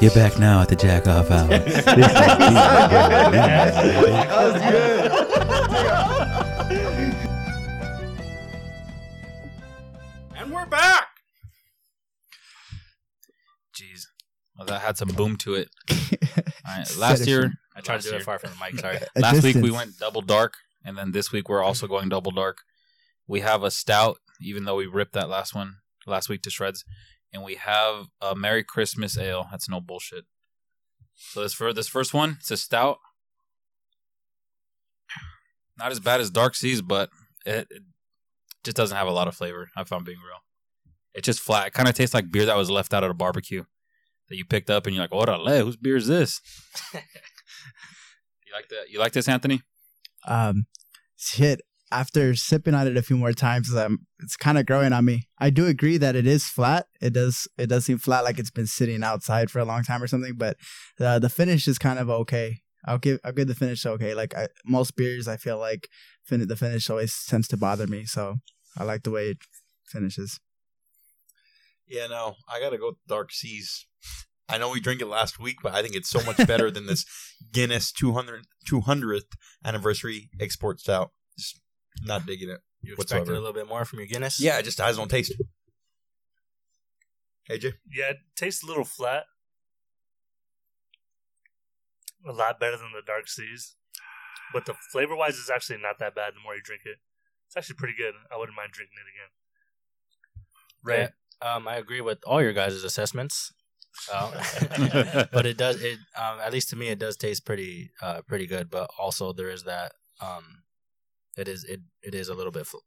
You're back now at the Jack Off Hour. And we're back. Jeez. Well, that had some boom to it. All right. Last year, I tried to do it far from the mic. Sorry. Last week we went double dark, and then this week we're also going double dark. We have a stout, even though we ripped that last one last week to shreds, and we have a Merry Christmas ale. That's no bullshit. So this for this first one, it's a stout. Not as bad as Dark Seas, but it, it just doesn't have a lot of flavor. If I'm being real, it's just flat. It kind of tastes like beer that was left out at a barbecue that you picked up, and you're like, "Orale, whose beer is this?" you like that? You like this, Anthony? um, shit. After sipping on it a few more times, um, it's kind of growing on me. I do agree that it is flat. It does. It does seem flat, like it's been sitting outside for a long time or something. But the the finish is kind of okay. I'll give I'll give the finish okay. Like I, most beers, I feel like fin- the finish always tends to bother me. So I like the way it finishes. Yeah, no, I gotta go Dark Seas. I know we drank it last week, but I think it's so much better than this Guinness 200, 200th anniversary export stout. Just not digging it. You expected Whatsoever. a little bit more from your Guinness? Yeah, it just has no taste. it. AJ? Yeah, it tastes a little flat. A lot better than the Dark Seas. But the flavor wise is actually not that bad the more you drink it. It's actually pretty good. I wouldn't mind drinking it again. Right. Um, I agree with all your guys' assessments. Uh, but it does it um, at least to me it does taste pretty uh, pretty good. But also there is that um, it is it it is a little bit fl-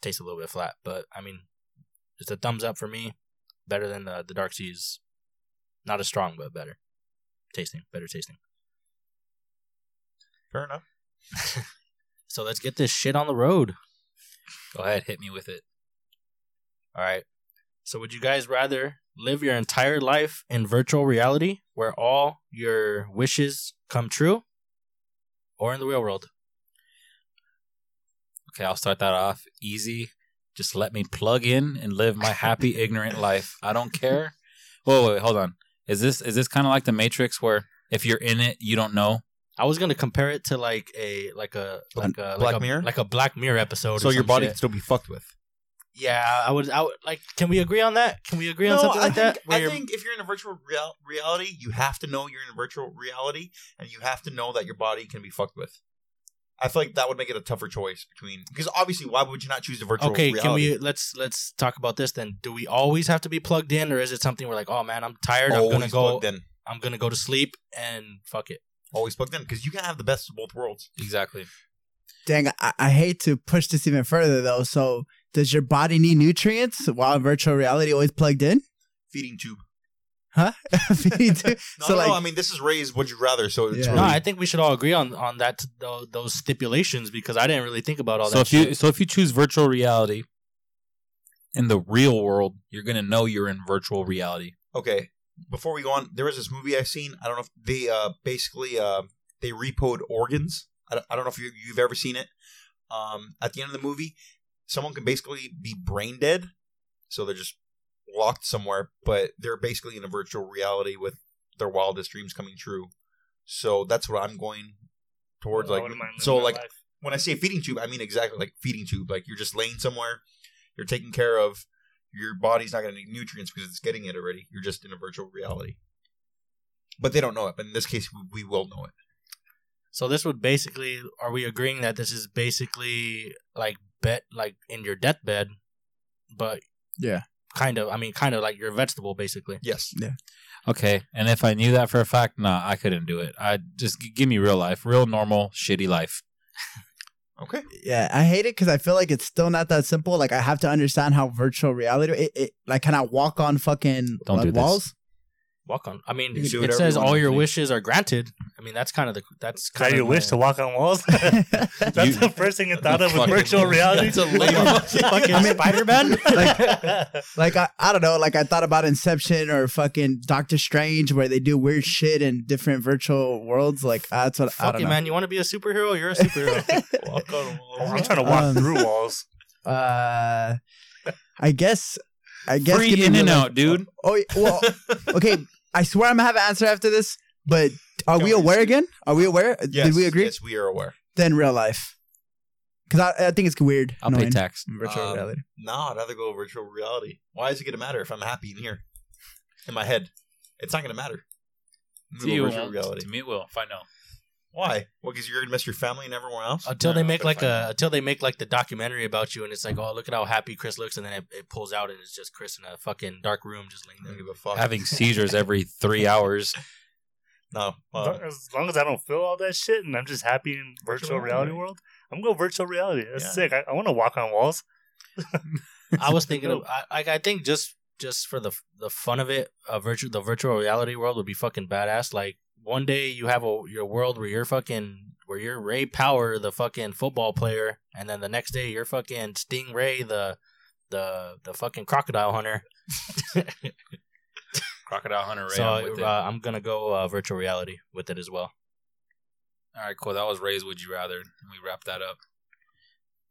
tastes a little bit flat. But I mean, it's a thumbs up for me. Better than the the Dark Seas. Not as strong, but better tasting. Better tasting. Fair enough. So let's get this shit on the road. Go ahead, hit me with it. All right. So would you guys rather live your entire life in virtual reality where all your wishes come true or in the real world? Okay, I'll start that off easy. Just let me plug in and live my happy, ignorant life. I don't care. Whoa, wait, wait, hold on. Is this is this kind of like the Matrix where if you're in it, you don't know? I was going to compare it to like a like a like a Black like a, Mirror? like a Black Mirror episode. So your body shit. can still be fucked with. Yeah, I would I would like can we agree on that? Can we agree on something I like think, that? Where I think if you're in a virtual real- reality, you have to know you're in a virtual reality, and you have to know that your body can be fucked with. I feel like that would make it a tougher choice between because obviously, why would you not choose the virtual Okay, reality? can we let's let's talk about this then. Do we always have to be plugged in or is it something we're like, "Oh man, I'm tired. I'm going to go plugged in? I'm going to go to sleep and fuck it." Always plugged in because you can have the best of both worlds. Exactly. Dang, I, I hate to push this even further though. So, does your body need nutrients while virtual reality always plugged in? Feeding tube. Huh? Me too. No, so no, like, no, I mean, this is raised. Would you rather? So it's Yeah. really No, I think we should all agree on on that those, those stipulations because I didn't really think about all So that. if you so if you choose virtual reality in the real world, you're gonna know you're in virtual reality. okay. Before we go on, there was this movie I've seen. I don't know if they uh basically uh they repoed organs. I don't, I don't know if you, you've ever seen it. Um, at the end of the movie, someone can basically be brain dead, so they're just locked somewhere, but they're basically in a virtual reality with their wildest dreams coming true. So that's what I'm going towards. I Like, wouldn't mind living so like life. when I say feeding tube, I mean exactly like feeding tube. Like you're just laying somewhere, you're taking care of. Your body's not going to need nutrients because it's getting it already. You're just in a virtual reality. But they don't know it. But in this case, we, we will know it. so this would basically are we agreeing that this is basically like bet like in your deathbed, but Yeah. Kind of. I mean, kind of like your vegetable basically. Yes. Yeah. Okay, and if I knew that for a fact, nah, I couldn't do it. I just g- give me real life, real normal, shitty life. Okay. yeah, I hate it because I feel like it's still not that simple. Like, I have to understand how virtual reality. It, it like, can I walk on fucking Don't like, do this. walls? Walk on. I mean, You it says all your wishes are granted. I mean, that's kind of the that's Is kind that of your wish to walk on walls? That's You- the first thing you thought of with Fucking- virtual reality. That's a lame- fucking I mean- Spider Man. like I, I don't know like i thought about inception or fucking doctor strange where they do weird shit in different virtual worlds like that's what i Fuck don't it, know man. You want to be a superhero? You're a superhero. walk on walls. I'm trying to walk Um, through walls. uh i guess i guess Free in and out, dude. oh, oh, well okay I swear I'm gonna have an answer after this. But are we we aware again? Are we aware? Yes, Did we agree? Yes, we are aware. Then real life. Because I, I think it's weird. I'll pay knowing tax. Virtual Um, reality. No, I'd rather go virtual reality. Why is it gonna matter if I'm happy in here, in my head? It's not gonna matter. I'm To gonna you, go it virtual won't. reality. To me, it will. If I know. Why? Well, because you're gonna miss your family and everyone else. Until they make like find a until they make like the documentary about you, and it's like, oh, look at how happy Chris looks, and then it, it pulls out, and it's just Chris in a fucking dark room, just laying there. give a fuck. Having seizures every three hours. no. As Uh, long- as long as I don't feel all that shit and I'm just happy in virtual, Virtual reality reality. world, I'm gonna go virtual reality. That's Yeah. sick. I, I want to walk on walls. I was thinking, of, I, I I think just just for the the fun of it, a virtual the virtual reality world would be fucking badass. Like one day you have a your world where you're fucking where you're Ray Power, the fucking football player, and then the next day you're fucking Sting Ray, the the the fucking crocodile hunter. Crocodile Hunter Ray. so I'm with it. uh, I'm gonna go uh, virtual reality with it as well. All right, cool. That was Ray's Would You Rather. We wrap that up.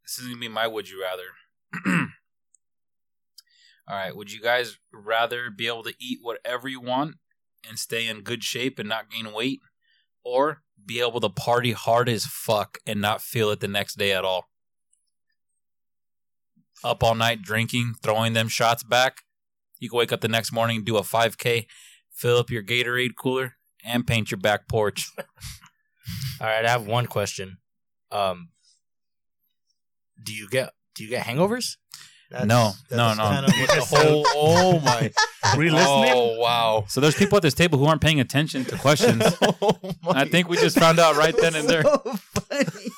This is to be my Would You Rather. All right. Would you guys rather be able to eat whatever you want and stay in good shape and not gain weight? Or be able to party hard as fuck and not feel it the next day at all? Up all night drinking, throwing them shots back. You can wake up the next morning, do a 5K, fill up your Gatorade cooler, and paint your back porch. All right, I have one question. Um, do you get do you get hangovers? that's- No, that's no, no. Kind of the whole. Oh my. Were you listening? Oh wow. So there's people at this table who aren't paying attention to questions. oh. I think we just found out right then and there. So funny.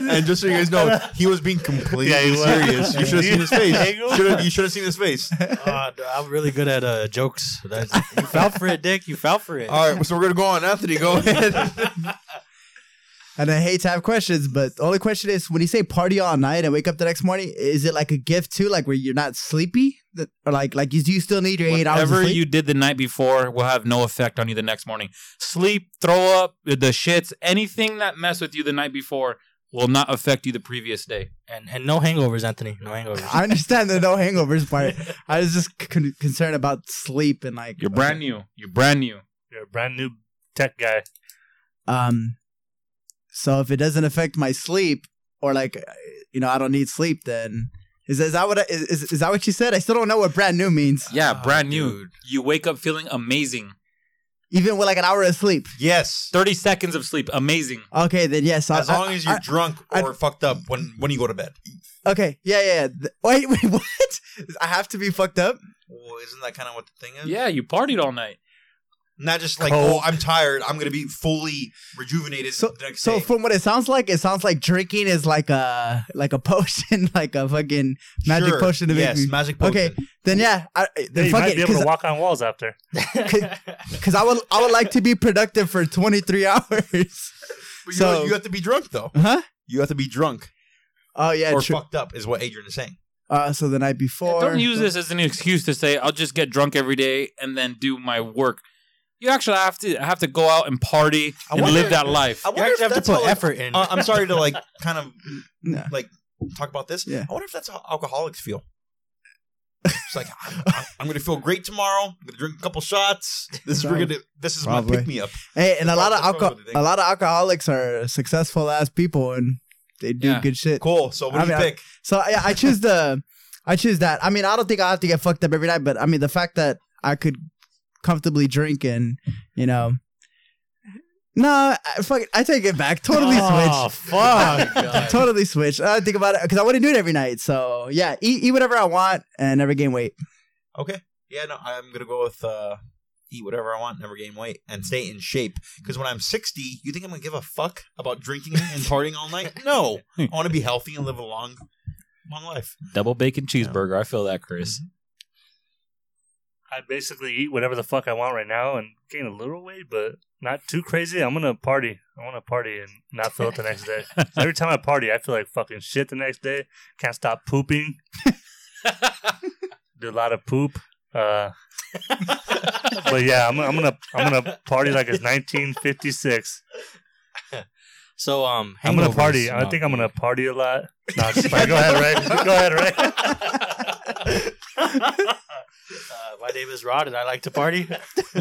And just so you guys know, he was being completely Yeah, he was. serious. You should have seen his face. Hangover? Should have, you should have seen his face. Uh, I'm really good at uh, jokes. That's, you fell for it, Dick. You fell for it. All right, so we're gonna go on. Anthony, go ahead. And I hate to have questions, but the only question is when you say party all night and wake up the next morning, is it like a gift too? Like where you're not sleepy? That, or like like you, do you still need your eight hours Whatever you did the night before will have no effect on you the next morning. Sleep, throw up, the shits, anything that mess with you the night before will not affect you the previous day. And and no hangovers, Anthony. No hangovers. I understand the no hangovers part. I was just con- concerned about sleep and like You're brand new. You're brand new. You're a brand new tech guy. Um, so if it doesn't affect my sleep or like you know I don't need sleep, then is is that what I, is, is is that what you said? I still don't know what brand new means. Yeah, Ah, brand new. dude. You wake up feeling amazing. Even with like an hour of sleep. yes. 30 seconds of sleep, amazing. Okay, then yes. I- As long as you're I- drunk I- or fucked up when when you go to bed. okay, yeah, yeah. yeah. Wait, wait, what? I have to be fucked up. Well, isn't that kind of what the thing is? Yeah, you partied all night. Not just like, Cold. oh, I'm tired. I'm gonna be fully rejuvenated So, the next so day. from what it sounds like, it sounds like drinking is like a like a potion, like a fucking magic Sure. potion to make yes, me. magic potion. Okay, then yeah, I, Yeah, then you fuck might it, be able because to walk on walls after. because I would I would like to be productive for twenty three hours. But you, So- you have to be drunk though. huh? You have to be drunk Oh yeah, or true. fucked up, is what Adrian is saying. Uh, so the night before. Don't use this as an excuse to say I'll just get drunk every day and then do my work. You actually have to have to go out and party I and wonder- live that life. I You wonder actually if have to that's put how, like, effort in. uh, I'm sorry to like kind of No. like talk about this. Yeah. I wonder if that's how alcoholics feel. It's like I'm, I'm- I'm gonna feel great tomorrow. I'm gonna drink a couple shots. This is we're gonna. This is my Probably. pick me up. Hey, and a lot of That's alcohol, what they think. a lot of alcoholics are successful ass people, and they do Yeah. good shit. Cool. So what I do you mean, I- pick? So yeah, I choose the, I choose that. I mean, I don't think I have to get fucked up every night, but I mean, the fact that I could comfortably drinking, you know, no, I, fuck it, I take it back. Totally oh, switch. fuck. Totally switch. I think about it because I want to do it every night. So yeah, eat, eat whatever I want and never gain weight. Okay. Yeah. No, I'm gonna go with uh, eat whatever I want, never gain weight, and stay in shape. Because when I'm 60, you think I'm gonna give a fuck about drinking and partying all night? No. I want to be healthy and live a long, long life. Double bacon cheeseburger. I feel that, Chris. I basically eat whatever the fuck I want right now and gain a little weight, but not too crazy. I'm gonna party. I want to party and not feel it the next day. Every time I party, I feel like fucking shit the next day. Can't stop pooping. Do a lot of poop. Uh, but yeah, I'm, I'm gonna I'm gonna party like it's 1956. So um, I'm gonna party. I think I'm gonna party a lot. No, just like, go ahead, Ray. Go ahead, Ray. Uh, my name is Rod, and I like to party.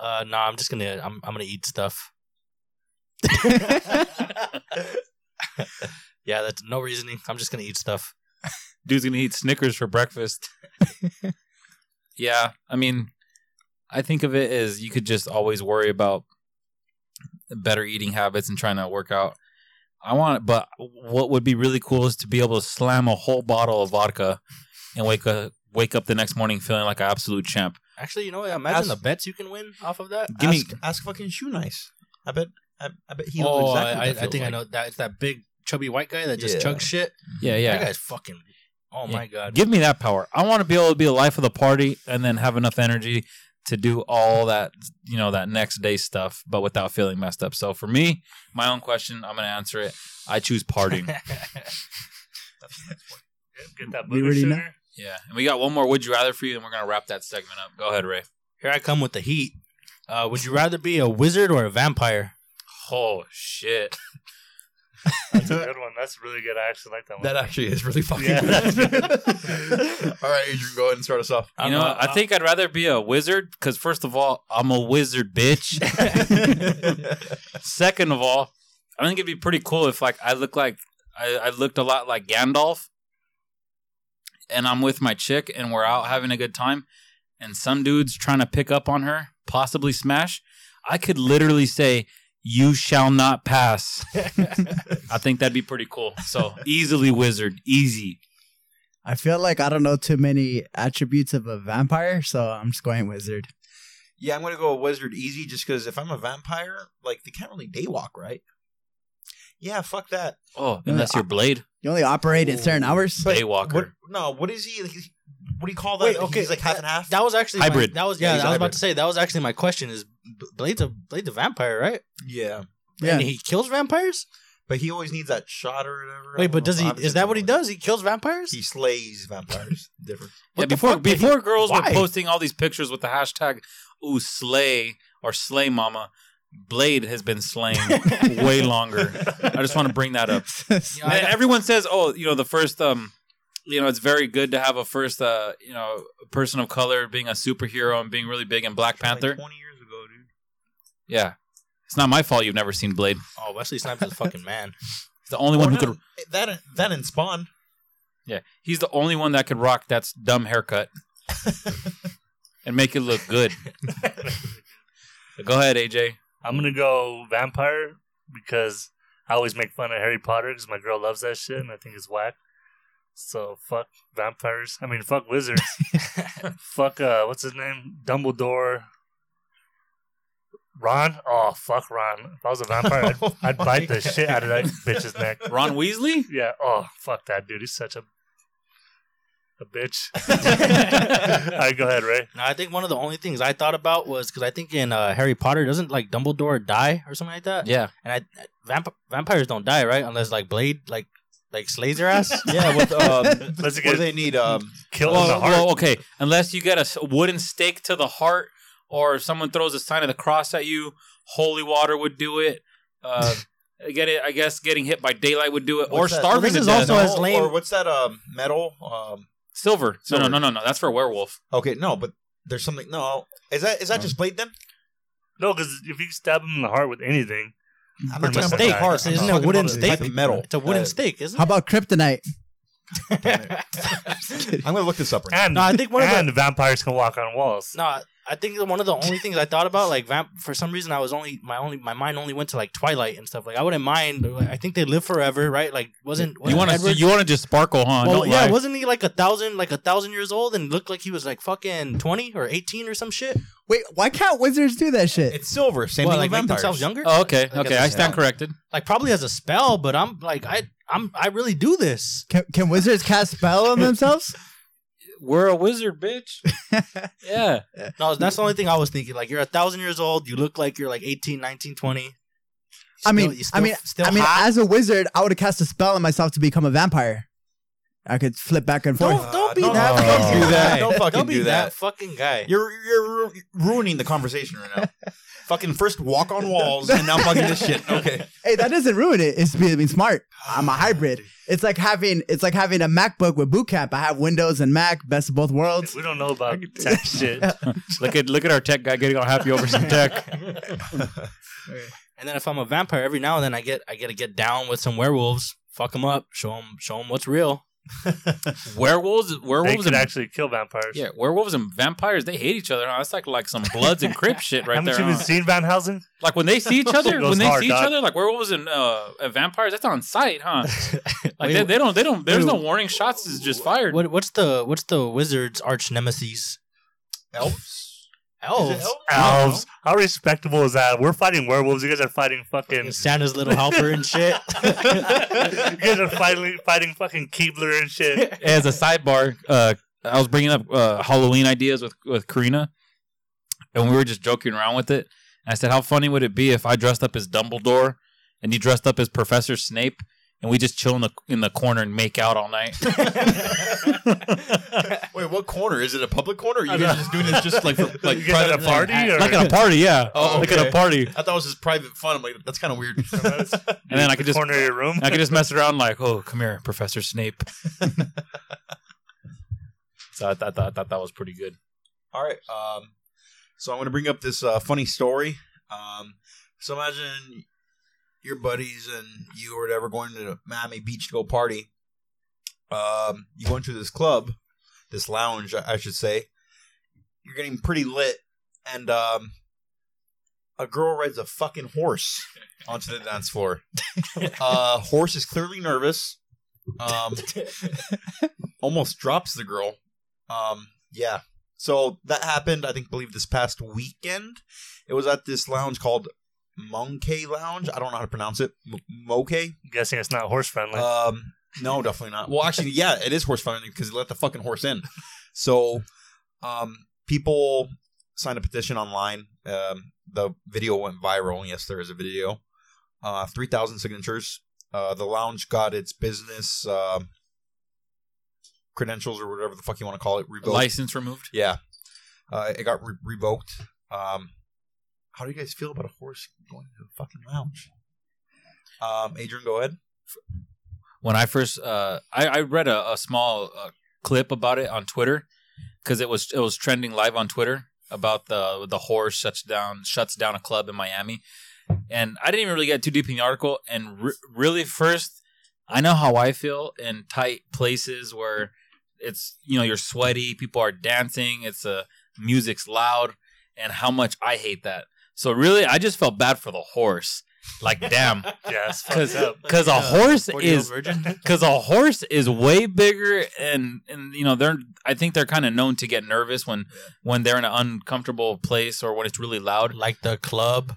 uh, no, I'm just gonna. I'm. I'm gonna eat stuff. yeah, that's no reasoning. I'm just gonna eat stuff. Dude's gonna eat Snickers for breakfast. yeah, I mean, I think of it as you could just always worry about better eating habits and trying to work out. I want, it, but what would be really cool is to be able to slam a whole bottle of vodka and wake up wake up the next morning feeling like an absolute champ. Actually, you know what? Imagine Ask- the bets you can win off of that. Give me- ask, ask fucking Shoenice. I bet. I, I bet he knows oh, exactly. what I, I feels think I know that. It's that big chubby white guy that just Yeah. chugs shit. Yeah, yeah. That guy's fucking. Oh Yeah. my god. Give me that power. I want to be able to be the life of the party and then have enough energy to do all that, you know, that next day stuff, but without feeling messed up. So for me, my own question, I'm going to answer it. I choose partying. Get that We booger already know. Sooner. yeah. And we got one more Would You Rather for you, and we're going to wrap that segment up. Go ahead, Ray. Here I come with the heat. Uh, would you rather be a wizard or a vampire? Oh, shit. That's a good one. That's really good. I actually like that one. That actually is really fucking Yeah. good. All right, Adrian, go ahead and start us off. You know, I think I'd rather be a wizard because, first of all, I'm a wizard, bitch. Second of all, I think it'd be pretty cool if like I look like I, I looked a lot like Gandalf, and I'm with my chick and we're out having a good time, and some dude's trying to pick up on her, possibly smash. I could literally say, "You shall not pass." I think that'd be pretty cool. So easily wizard, easy. I feel like I don't know too many attributes of a vampire, so I'm just going wizard. Yeah, I'm gonna go wizard easy just because if I'm a vampire, like they can't really daywalk, right? Yeah, fuck that. Oh, unless you're Blade, You only operate in certain hours. But Daywalker. What, no, what is he? he- What do you call that? Wait, okay, He's like half and half. That was actually Hybrid. My, that was Yeah, yeah. he's I was hybrid. about to say that was actually my question. Is B- Blade's a Blade's a vampire, right? yeah, Yeah. And he kills vampires. but he always needs that shot or whatever. I Wait, don't but know. does he? Obviously Is that what he does? He kills vampires. He slays vampires. Different. Yeah, What the before fuck? He- before girls why? were posting all these pictures with the hashtag "Ooh slay" or "Slay Mama," Blade has been slaying way longer. I just want to bring that up. Yeah, I And everyone says, "Oh, you know, the first um, you know, it's very good to have a first uh, you know, person of color being a superhero and being really big in Black Panther." Like Twenty years ago, dude. yeah, it's not my fault you've never seen Blade. oh, Wesley Snipes is a fucking man. He's the only one who no, could. that that and Spawn. Yeah, he's the only one that could rock that dumb haircut and make it look good. Go ahead, AJ. I'm gonna go vampire because I always make fun of Harry Potter because my girl loves that shit and I think it's whack. So fuck vampires. I mean, fuck wizards. fuck uh, what's his name? Dumbledore. Ron? Oh fuck Ron. If I was a vampire, I'd, Oh I'd my bite the shit out of that bitch's neck. Ron Weasley. Yeah. Oh fuck that dude. He's such a a bitch. All right, go ahead, Ray. No, I think one of the only things I thought about was because I think in uh, Harry Potter doesn't like Dumbledore die or something like that. Yeah. And I vamp- vampires don't die, right? Unless like Blade like like slays their ass. Yeah, with um, Let's what do they need? Um, killed in the heart. well, okay. Unless you get a wooden stake to the heart, or someone throws a sign of the cross at you, holy water would do it. Uh, get it? I guess getting hit by daylight would do it, or What's that? starving Well, to this is death. also as lame- Or what's that? Um, metal. Um, Silver. No, Silver. no, no, no, no. That's for a werewolf. okay, no, but there's something. No, is that is that No. just Blade then? No, because if you stab him in the heart with anything, I'm Pretty not much talking stake. about heart. I'm isn't it talking wooden about the stake? type metal. It's a wooden Uh, stake, isn't it? How it? about kryptonite? I'm gonna look this up right and No, I think one of the- and vampires can walk on walls. No, I think one of the only things I thought about, like vamp, for some reason, I was only my only my mind only went to like Twilight and stuff. Like I wouldn't mind. Like, I think they live forever, right? Like wasn't, You wasn't want to? You want to just sparkle, huh? well, yeah, lie. wasn't he like a thousand, like a thousand years old, and looked like he was like fucking twenty or eighteen or some shit? Wait, why can't wizards do that shit? It's silver. Same Well, thing like with make vampires. themselves younger? Oh, okay, Like, okay. I stand spell. corrected. Like probably as a spell, but I'm like I I'm I really do this. Can, can wizards cast spell on themselves? We're a wizard, bitch. yeah. No, that's the only thing I was thinking. Like you're a thousand years old, you look like you're like 18, 19, 20. I mean, Still- I mean, still I mean, hot. as a wizard, I would have cast a spell on myself to become a vampire. I could flip back and forth. Don't don't be no, that no, fucking don't do that. guy. Don't fucking be do that. that. fucking guy. You're you're ru- ruining the conversation right now. fucking first walk on walls and now fucking this shit. Okay. Hey, that doesn't ruin it. It's being smart. I'm a hybrid. It's like having it's like having a MacBook with boot camp. I have Windows and Mac, best of both worlds. We don't know about tech shit. look at look at our tech guy getting all happy over some tech. And then if I'm a vampire, every now and then I get I get to get down with some werewolves, fuck them up, show them show them what's real. Werewolves, They werewolves, could and actually kill vampires. yeah, werewolves and vampires. They hate each other. Huh? That's like like some Bloods and Crips shit right there. Haven't there. you even huh? seen Van Helsing? Like when they see each other, when they hard, see each other, like werewolves and uh, and vampires, that's on sight, huh? Like Wait, they, they don't, they don't. There's wait, no warning shots. Is just fired. What what's the what's the wizard's arch nemesis? Elves. Elves. Elves. How respectable is that? We're fighting werewolves. You guys are fighting fucking. Santa's little helper and shit. you guys are fighting fighting fucking Keebler and shit. As a sidebar, uh, I was bringing up uh, Halloween ideas with with Karina, and we were just joking around with it. And I said, "How funny would it be if I dressed up as Dumbledore and you dressed up as Professor Snape, and we just chill in the in the corner and make out all night?" Wait, what corner? Is it a public corner? Or are you guys just doing this just like for like you guys at private a party? Or? like at a party, yeah. Oh, Like at a party. I thought it was just private fun. I'm like, that's kind of weird. And then I could just corner of your room. I could just mess around like, oh, come here, Professor Snape. so I thought, I thought that was pretty good. All right. Um, so I'm going to bring up this uh, funny story. Um, so imagine your buddies and you or whatever going to Miami Beach to go party. Um, you go into this club, this lounge, I I should say. You're getting pretty lit, and um, a girl rides a fucking horse onto the dance floor. uh, horse is clearly nervous. Um, almost drops the girl. Um, yeah, so that happened, I think, believe this past weekend. It was at this lounge called Mokai Lounge. I don't know how to pronounce it. M- Moke? I'm guessing it's not horse friendly. Um, no, definitely not. Well, actually, yeah, it is horse friendly because he let the fucking horse in. So, um, people signed a petition online. Um, the video went viral. Yes, there is a video. Uh, three thousand signatures. Uh, the lounge got its business uh, credentials or whatever the fuck you want to call it revoked. License removed. Yeah, uh, it got re- revoked. Um, how do you guys feel about a horse going to a fucking lounge? Um, Adrian, go ahead. When I first, uh, I, I read a, a small uh, clip about it on Twitter because it was it was trending live on Twitter about the the horse shuts down shuts down a club in Miami, and I didn't even really get too deep in the article. And re- really, first, I know how I feel in tight places where it's you know you're sweaty, people are dancing, it's a music's loud, and how much I hate that. So really, I just felt bad for the horse. Like, damn, yeah, it's because because a horse is because a horse is way bigger and and you know they're I think they're kind of known to get nervous when when they're in an uncomfortable place or when it's really loud. like the club.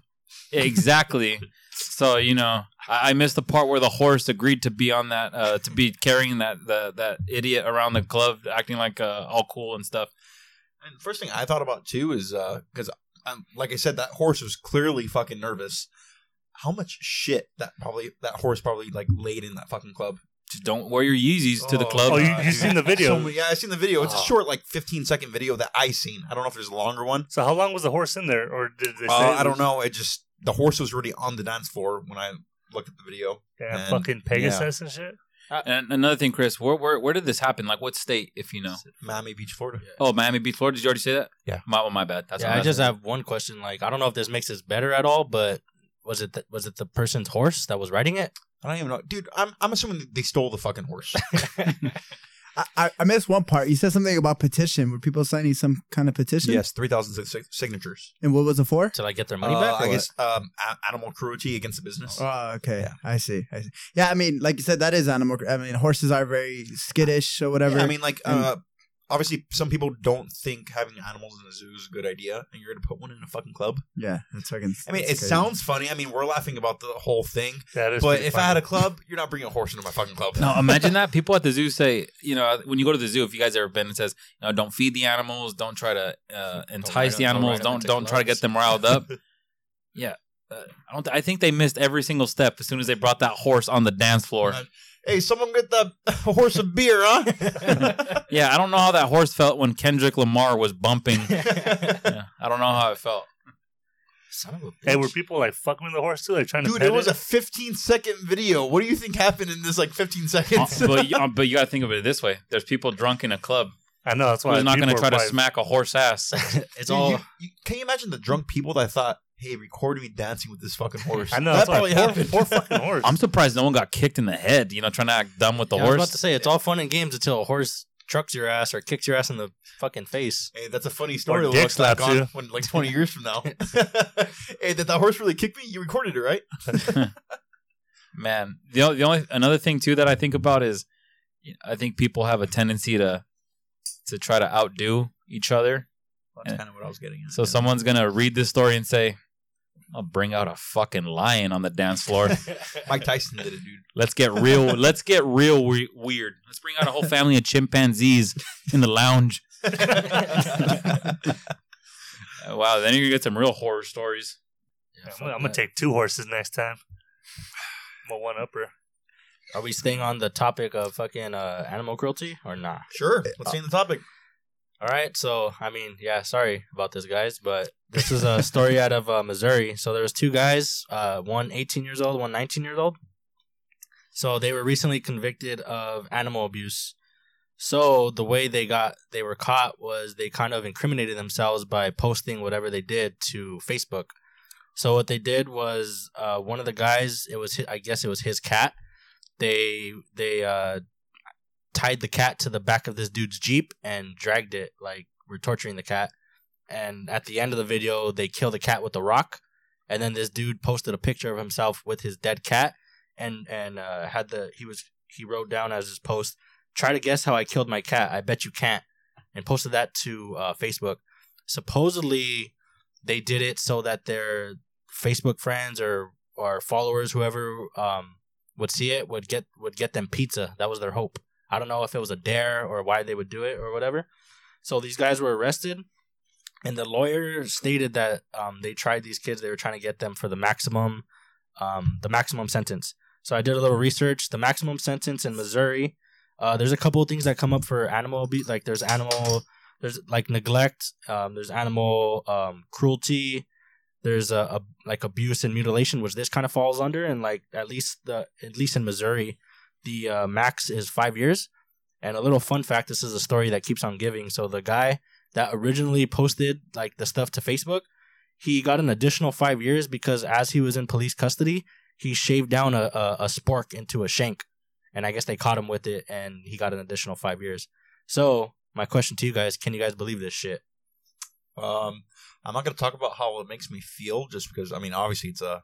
Exactly. so you know I, I missed the part where the horse agreed to be on that uh, to be carrying that the, that idiot around the club acting like uh, all cool and stuff. And first thing I thought about too is because, um, like I said, that horse was clearly fucking nervous. How much shit that probably that horse probably like laid in that fucking club. Just don't wear your Yeezys to the Oh, club. Oh, you, God, you seen the video? So yeah, I seen the video. It's a Oh. short, like 15 second video that I seen. I don't know if there's a longer one. So how long was the horse in there, or did they say? Uh, it I don't know. It just the horse was already on the dance floor when I looked at the video. Yeah, And- fucking Pegasus and shit. Uh, and another thing, Chris, where, where where did this happen? Like what state, if you know? Miami Beach, Florida. Oh, Miami Beach, Florida. Did you already say that? Yeah. My, oh, my bad. That's yeah, I just have one question. Like, I don't know if this makes this better at all, but was it the, was it the person's horse that was riding it? I don't even know, dude. I'm I'm assuming they stole the fucking horse. I, I, I missed one part. You said something about petition. Were people signing some kind of petition? yes, three thousand signatures. And what was it for? To like get their money Uh, back? or I what? guess um, a- animal cruelty against the business. Oh, okay. Yeah. I see. I see. Yeah, I mean, like you said, that is animal. I mean, horses are very skittish or whatever. Yeah, I mean, like, And- uh, obviously, some people don't think having animals in a zoo is a good idea, and you're going to put one in a fucking club. yeah, that's fucking. I mean, it crazy. sounds funny. I mean, we're laughing about the whole thing, That is but if funny. I had a club, you're not bringing a horse into my fucking club. No, imagine that. People at the zoo say, you know, when you go to the zoo, if you guys ever been, it says, you know, don't feed the animals, don't try to uh, entice the them- don't animals, don't don't try to get them riled up. yeah, uh, I don't. I think they missed every single step as soon as they brought that horse on the dance floor. Uh, Hey, someone get that horse a beer, huh? Yeah, I don't know how that horse felt when Kendrick Lamar was bumping. Yeah, I don't know how it felt. Son of a bitch. Hey, were people like fucking with the horse too? Like trying to Dude, it was it? a 15 second video. What do you think happened in this like 15 Uh, seconds? but you, uh, but you got to think of it this way: there's people drunk in a club I know that's why. who's not going to try are to smack a horse ass. it's Dude, all you- you- can you imagine the drunk people that thought, "Hey, record me dancing with this fucking horse"? I know that that's probably Poor, happened. poor fucking horse. I'm surprised no one got kicked in the head. You know, trying to act dumb with the Yeah, I was horse. about to say it's all fun and games until a horse trucks your ass or kicks your ass in the fucking face. Hey, that's a funny story. Or to dick look slaps on you. when like 20 years from now. hey, did that horse really kick me? You recorded it, right? Man, the only, the only another thing too that I think about is, I think people have a tendency to to try to outdo each other. That's kind of what I was getting at. So someone's gonna read this story and say, "I'll bring out a fucking lion on the dance floor. Mike Tyson did it, dude. Let's get real. let's get real we- weird. Let's bring out a whole family of chimpanzees in the lounge. Uh, wow, then you're gonna get some real horror stories. Yeah, I'm, gonna- I'm gonna take two horses next time. I'm a one upper. Are we staying on the topic of fucking uh, animal cruelty or not? Sure. Let's change the topic. All right, so I mean, yeah, sorry about this, guys, but this is a story out of uh, Missouri. So there was two guys, uh, one 18 years old, one 19 years old. So they were recently convicted of animal abuse. So the way they got they were caught was they kind of incriminated themselves by posting whatever they did to Facebook. So what they did was uh, one of the guys, it was hi- I guess it was his cat. They they uh, tied the cat to the back of this dude's jeep and dragged it like we're torturing the cat. And at the end of the video, they kill the cat with a rock. And then this dude posted a picture of himself with his dead cat, and and uh, had the he was he wrote down as his post, "Try to guess how I killed my cat. I bet you can't." And posted that to uh, Facebook. Supposedly, they did it so that their Facebook friends or or followers, whoever um, would see it, would get would get them pizza. That was their hope. I don't know if it was a dare or why they would do it or whatever. So these guys were arrested, and the lawyer stated that um, they tried these kids. They were trying to get them for the maximum, um, the maximum sentence. So I did a little research. The maximum sentence in Missouri. Uh, there's a couple of things that come up for animal abuse. Like there's animal, there's like neglect. Um, there's animal um, cruelty. There's a, a like abuse and mutilation, which this kind of falls under. And like at least the at least in Missouri, the uh, max is five years. And a little fun fact: this is a story that keeps on giving. So the guy that originally posted like the stuff to Facebook, he got an additional five years because as he was in police custody, he shaved down a, a, a spork into a shank, and I guess they caught him with it, and he got an additional five years. So my question to you guys: Can you guys believe this shit? Um, I'm not to talk about how it makes me feel, just because. I mean, obviously, it's a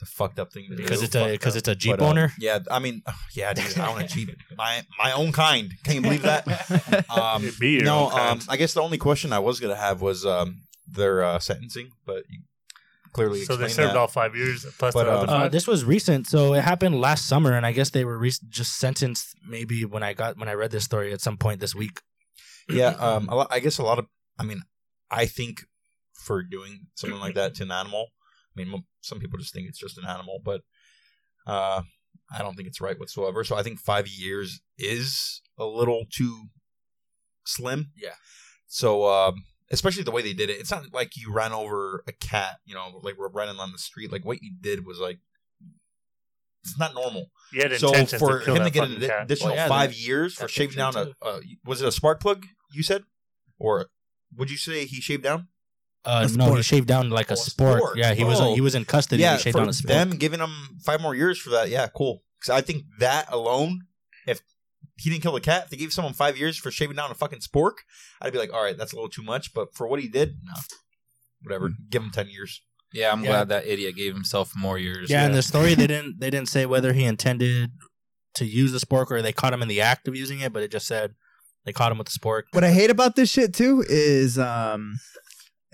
it's a fucked up thing to do. Because it's a because it's a Jeep But, uh, owner. Yeah, I mean, yeah, dude, I own a Jeep, my my own kind. Can you believe that? Um, be your no, own kind. um, I guess the only question I was going to have was um, their uh, sentencing, but you clearly So they explained served that. all five years plus But, the other um, Uh, five. this was recent, so it happened last summer, and I guess they were re- just sentenced maybe when I got when I read this story at some point this week. yeah, um, a lot, I guess a lot of. I mean, I think for doing something like that to an animal, I mean, some people just think it's just an animal, but uh, I don't think it's right whatsoever. So I think five years is a little too slim. Yeah. So, um, especially the way they did it, it's not like you ran over a cat. You know, like we're running on the street. Like what you did was like. It's not normal. Yeah. So for to him to get an additional Well, yeah, five years for shaving down a, uh, was it a spark plug? You said, or would you say he shaved down? Uh, no, he shaved down like a a sport. spork. Yeah, he was Oh. he was in custody. yeah, he shaved for down a sport. them giving him five more years for that. Yeah, cool. Because I think that alone, if he didn't kill the cat, if they gave someone five years for shaving down a fucking spork, I'd be like, all right, that's a little too much. But for what he did, no, whatever. Give him ten years. Yeah, I'm Yeah. glad that idiot gave himself more years. Yeah, in the story they didn't they didn't say whether he intended to use the spork or they caught him in the act of using it, but it just said they caught him with the spork. what I hate about this shit too is um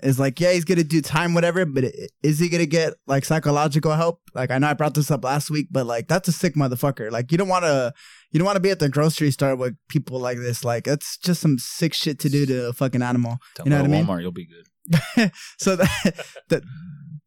is like yeah he's gonna do time whatever but is he gonna get like psychological help like I know I brought this up last week but like that's a sick motherfucker like you don't want to you don't want to be at the grocery store with people like this like that's just some sick shit to do to a fucking animal Tell you know what I mean? Walmart, you'll be good. so that that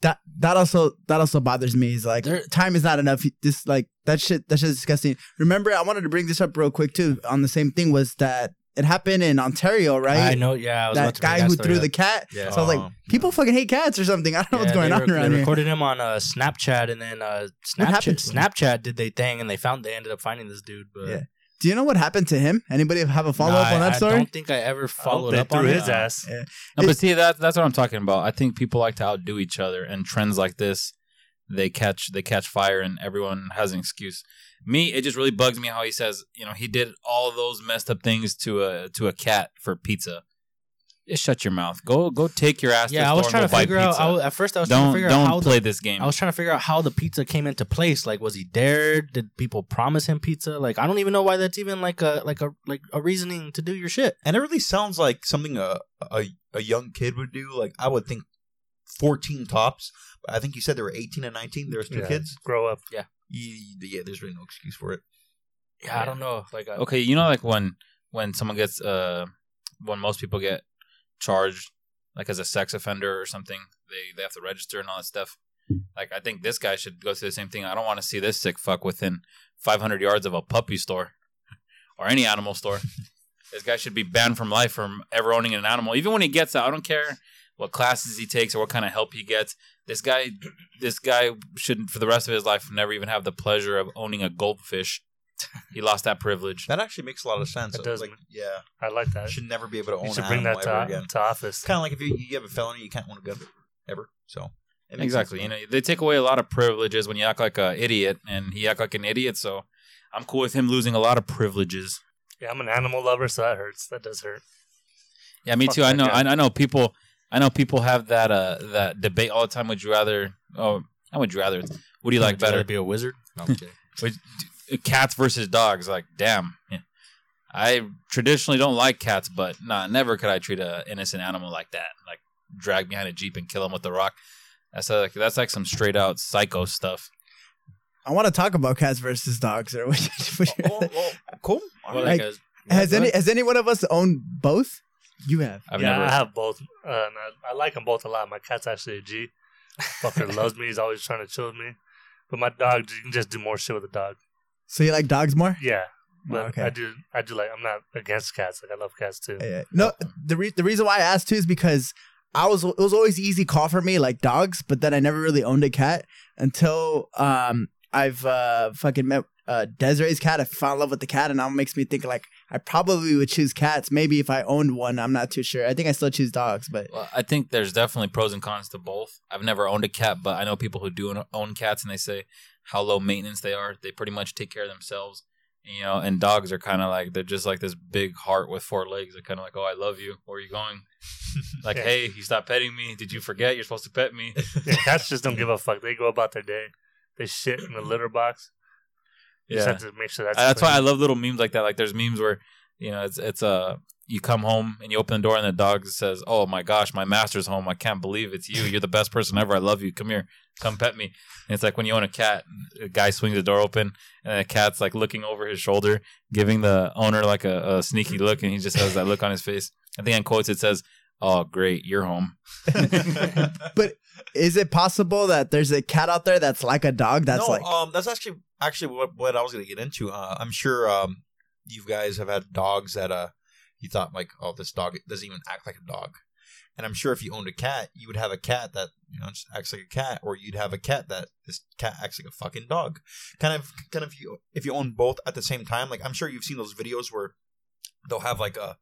that that also that also bothers me. Is like There- time is not enough. This like that shit that shit is disgusting. Remember, I wanted to bring this up real quick too. On the same thing was that it happened in Ontario, right? I know. Yeah, I was about that to guy who story threw up. the cat. Yeah. So I was like, people fucking hate cats or something. I don't know what's going they on rec- around they here. recorded him on uh, Snapchat, and then uh, Snapchat to? Snapchat did they thing, and they found they ended up finding this dude. But Yeah. Do you know what happened to him? Anybody have a follow Nah, up on that I, story? I don't think I ever followed they up threw on his it. ass. Yeah. No, but see that that's what I'm talking about. I think people like to outdo each other, and trends like this, they catch they catch fire, and everyone has an excuse. Me, it just really bugs me how he says, you know, he did all those messed up things to a to a cat for pizza. Just shut your mouth. Go go take your ass. Yeah, the I was trying to and go buy figure out. pizza. I was, at first, I was trying to figure don't out how play the, this game. I was trying to figure out how the pizza came into place. Like, was he dared? Did people promise him pizza? Like, I don't even know why that's even like a like a like a reasoning to do your shit. And it really sounds like something a, a a young kid would do. Like I would think, fourteen tops. But I think you said there were eighteen and nineteen. There There's two Yeah. kids. Grow up. Yeah, yeah, there's really no excuse for it. Yeah, I don't know. Like, uh, okay, you know, like when when someone gets uh when most people get charged like as a sex offender or something, they they have to register and all that stuff. Like I think this guy should go through the same thing. I don't want to see this sick fuck within 500 yards of a puppy store or any animal store. this guy should be banned from life from ever owning an animal. Even when he gets out, I don't care what classes he takes or what kind of help he gets. This guy, this guy should for the rest of his life never even have the pleasure of owning a goldfish. He lost that privilege. That actually makes a lot of sense. It does, Like, yeah, I like that. you should never be able to own You should an bring that to, again. to office. Kind of like if you, you have a felony, you can't own a gun ever. So Exactly. sense, You know, they take away a lot of privileges when you act like an idiot, and he act like an idiot. So I'm cool with him losing a lot of privileges. Yeah, I'm an animal lover, so that hurts. That does hurt. Yeah, me Fuck too. I know. guy. I, I know people. I know people have that uh that debate all the time. Would you rather? Oh, I would you rather? What do you like would you better? Be a wizard? No, I'm kidding. Cats versus dogs? Like, damn. Yeah. I traditionally don't like cats, but nah, never could I treat an innocent animal like that. Like drag behind a jeep and kill him with a rock. That's like that's like some straight out psycho stuff. I want to talk about cats versus dogs. Or what, what you- Well, well, cool. All Well, right. like, has any has any one of us owned both? You have. I've yeah, never. I have both. Uh, and I, I like them both a lot. My cat's actually a G. Fucker loves me. He's always trying to chill with me. But my dog, you can just do more shit with a dog. So you like dogs more? Yeah, but okay. I do. I do like. I'm not against cats. Like I love cats too. Yeah. No, the re- the reason why I asked too is because I was it was always easy call for me like dogs, but then I never really owned a cat until um I've uh fucking met uh Desiree's cat. I fell in love with the cat, and now it makes me think like I probably would choose cats. Maybe if I owned one, I'm not too sure. I think I still choose dogs, but Well, I think there's definitely pros and cons to both. I've never owned a cat, but I know people who do own- own cats, and they say how low maintenance they are. They pretty much take care of themselves, you know. And dogs are kind of like they're just like this big heart with four legs. They're kind of like, oh, I love you. Where are you going? Like, Yeah. hey, you stopped petting me. Did you forget you're supposed to pet me? Yeah, cats just don't give a fuck. They go about their day. They shit in the litter box. You Yeah. just have to make sure that's. That's why I love little memes like that. Like there's memes where you know it's it's uh you come home and you open the door and the dog says, "Oh my gosh, my master's home. I can't believe it's you. You're the best person ever. I love you. Come here, come pet me." And it's like when you own a cat, a guy swings the door open and the cat's like looking over his shoulder, giving the owner like a, a sneaky look, and he just has that look on his face. I think in quotes it says, "Oh great, you're home." but is it possible that there's a cat out there that's like a dog? That's no, like um, that's actually actually what, what I was going to get into. Uh, I'm sure um, you guys have had dogs that uh, you thought like, oh, this dog doesn't even act like a dog. And I'm sure if you owned a cat, you would have a cat that you know just acts like a cat, or you'd have a cat that this cat acts like a fucking dog. Kind of, kind of. You if you own both at the same time, like I'm sure you've seen those videos where they'll have like a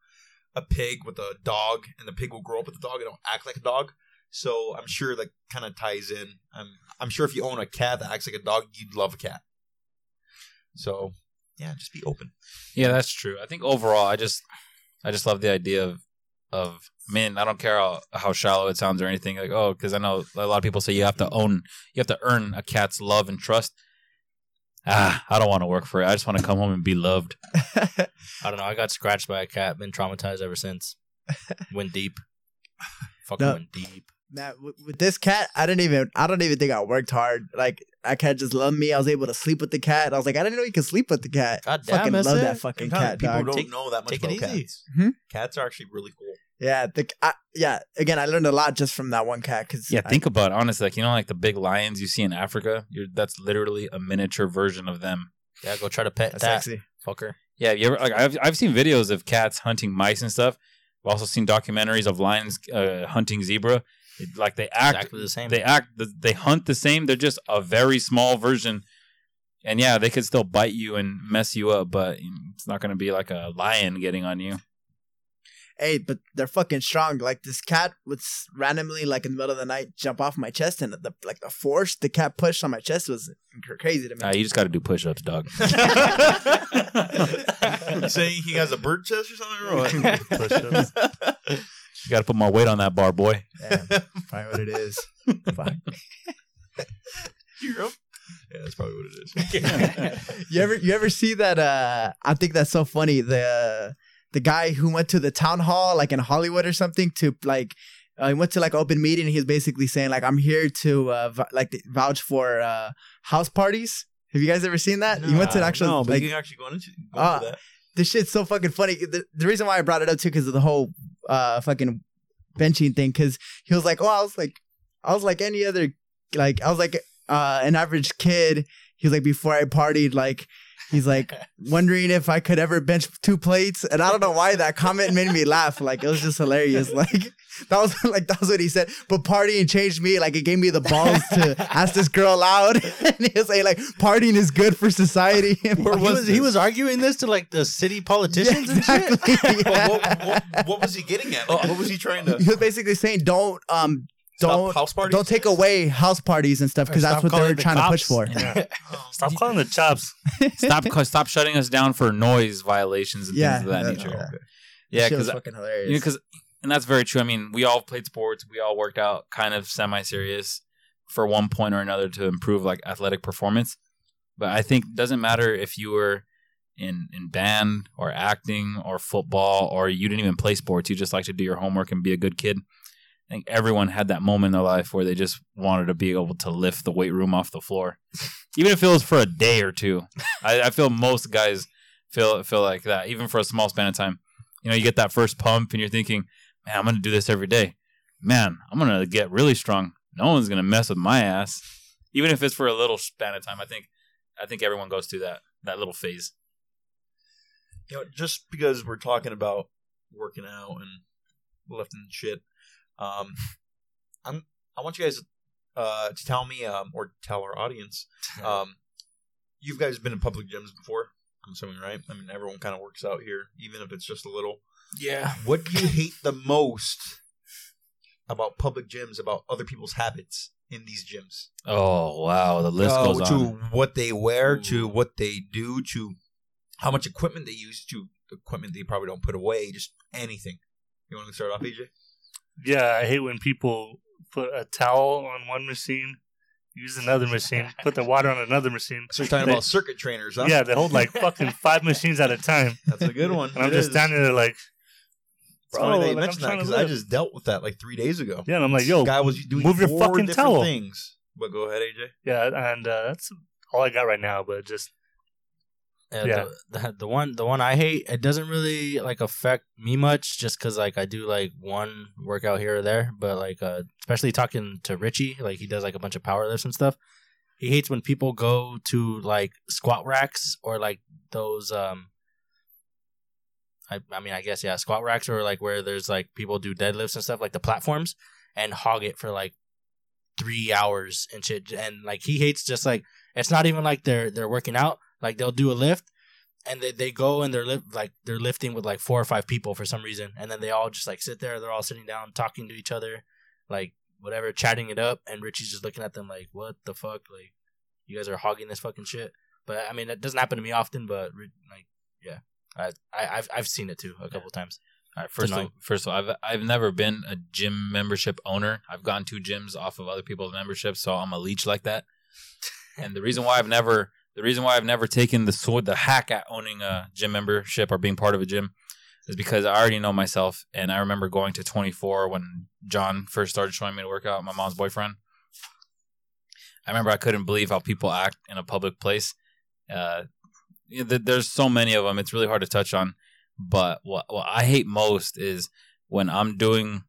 a pig with a dog, and the pig will grow up with the dog and it'll act like a dog. So I'm sure that kind of ties in. I'm I'm sure if you own a cat that acts like a dog, you'd love a cat. So yeah, just be open. Yeah, that's true. I think overall, I just, I just love the idea of, of men. I don't care how, how shallow it sounds or anything. Like, oh, because I know a lot of people say you have to own, you have to earn a cat's love and trust. Ah, I don't want to work for it. I just want to come home and be loved. I don't know. I got scratched by a cat. Been traumatized ever since. Went deep. Fucking No. went deep. Matt, with, with this cat, I didn't even I don't even think I worked hard. Like that cat just loved me. I was able to sleep with the cat. I was like, I didn't know you could sleep with the cat. God damn, fucking love it. that fucking Sometimes cat, people dog. don't Take- know that much take about it easy. cats. Hmm? Cats are actually really cool. Yeah, the, I, yeah. Again, I learned a lot just from that one cat. Cause Yeah, I- think about it. Honestly, like you know, like the big lions you see in Africa. You're that's literally a miniature version of them. Yeah, go try to pet that's that sexy. fucker. Yeah, you ever like I've I've seen videos of cats hunting mice and stuff. I've also seen documentaries of lions uh, hunting zebra. It, like they act, Exactly the same. they act, they hunt the same. They're just a very small version. And yeah, they could still bite you and mess you up, but it's not going to be like a lion getting on you. Hey, but they're fucking strong. Like this cat would randomly, like in the middle of the night, jump off my chest, and the like the force the cat pushed on my chest was crazy to me. Uh, you just got to do push-ups, dog. Saying he has a bird chest or something, or what? Push-ups. You got to put my weight on that bar, boy. Damn, probably what it is. Fuck. Europe? Yeah, that's probably what it is. you ever you ever see that? Uh, I think that's so funny. The the guy who went to the town hall, like in Hollywood or something, to like. Uh, he went to like open meeting. and He was basically saying like, "I'm here to uh, v- like vouch for uh, house parties." Have you guys ever seen that? he went to an actual no, but like you can actually go into, go into that. this shit's so fucking funny. The, the reason why I brought it up too, because of the whole uh fucking benching thing. Because he was like, "Oh, I was like, I was like any other, like I was like uh an average kid." He was like, before I partied, like he's like wondering if I could ever bench two plates, and I don't know why that comment made me laugh. Like it was just hilarious. Like that was like that was what he said. But partying changed me. Like it gave me the balls to ask this girl out, and he was saying like partying is good for society. And he, was, he was arguing this to like the city politicians and shit. exactly. But what, what, what was he getting at? Like, what was he trying to he was basically saying don't um stop don't house parties? don't take away house parties and stuff because that's what they're the trying to push for. Yeah. Stop calling the chops. Stop, stop shutting us down for noise violations and Yeah, things of that nature. Yeah, because fucking hilarious. you know, because and that's very true. I mean, we all played sports. We all worked out kind of semi-serious for one point or another to improve like athletic performance. But I think it doesn't matter if you were in in band or acting or football or you didn't even play sports. You just like to do your homework and be a good kid. I think everyone had that moment in their life where they just wanted to be able to lift the weight room off the floor, even if it was for a day or two. I, I feel most guys feel feel like that, even for a small span of time. You know, you get that first pump and you're thinking, man, I'm going to do this every day. Man, I'm going to get really strong. No one's going to mess with my ass. Even if it's for a little span of time. I think I think everyone goes through that that little phase. you know, just because we're talking about working out and lifting shit, um, I'm I want you guys uh, to tell me um, or tell our audience, um, you guys been in public gyms before. I'm assuming, right? I mean, everyone kind of works out here, even if it's just a little. Yeah. What do you hate the most about public gyms? About other people's habits in these gyms? Oh, wow, the list Oh, goes to on. what they wear, to what they do, to how much equipment they use, to equipment they probably don't put away, just anything. You want to start off, AJ? Yeah, I hate when people put a towel on one machine, use another machine, put the water on another machine. So you're talking They- about circuit trainers, huh? Yeah, they hold like fucking five machines at a time. that's a good one. And I'm It just is. standing there like, funny bro, that like, mentioned that because I just dealt with that like three days ago. yeah, and I'm like, yo, guy was doing move your four fucking different towel. things. But go ahead, AJ. yeah, and uh, that's all I got right now. But just Yeah, Yeah. The, the, the one the one I hate it doesn't really like affect me much just because like I do like one workout here or there but like uh especially talking to Richie like he does like a bunch of power lifts and stuff he hates when people go to like squat racks or like those um I, I mean I guess yeah squat racks or like where there's like people do deadlifts and stuff like the platforms and hog it for like three hours and shit and like he hates just like it's not even like they're they're working out like they'll do a lift and they, they go and they're lift like they're lifting with like four or five people for some reason and then they all just like sit there they're all sitting down talking to each other like whatever chatting it up and richie's just looking at them like what the fuck? Like you guys are hogging this fucking shit. But i mean it doesn't happen to me often but like yeah. I, I i've i've seen it too a couple times. All right, first of, first of all, I've I've never been a gym membership owner. I've gone to gyms off of other people's memberships, so I'm a leech like that. and the reason why I've never the reason why I've never taken the sword the hack at owning a gym membership or being part of a gym is because I already know myself, and I remember going to 24 when John first started showing me to work out. My mom's boyfriend. I remember I couldn't believe how people act in a public place. Uh, there's so many of them; it's really hard to touch on. But what what I hate most is when I'm doing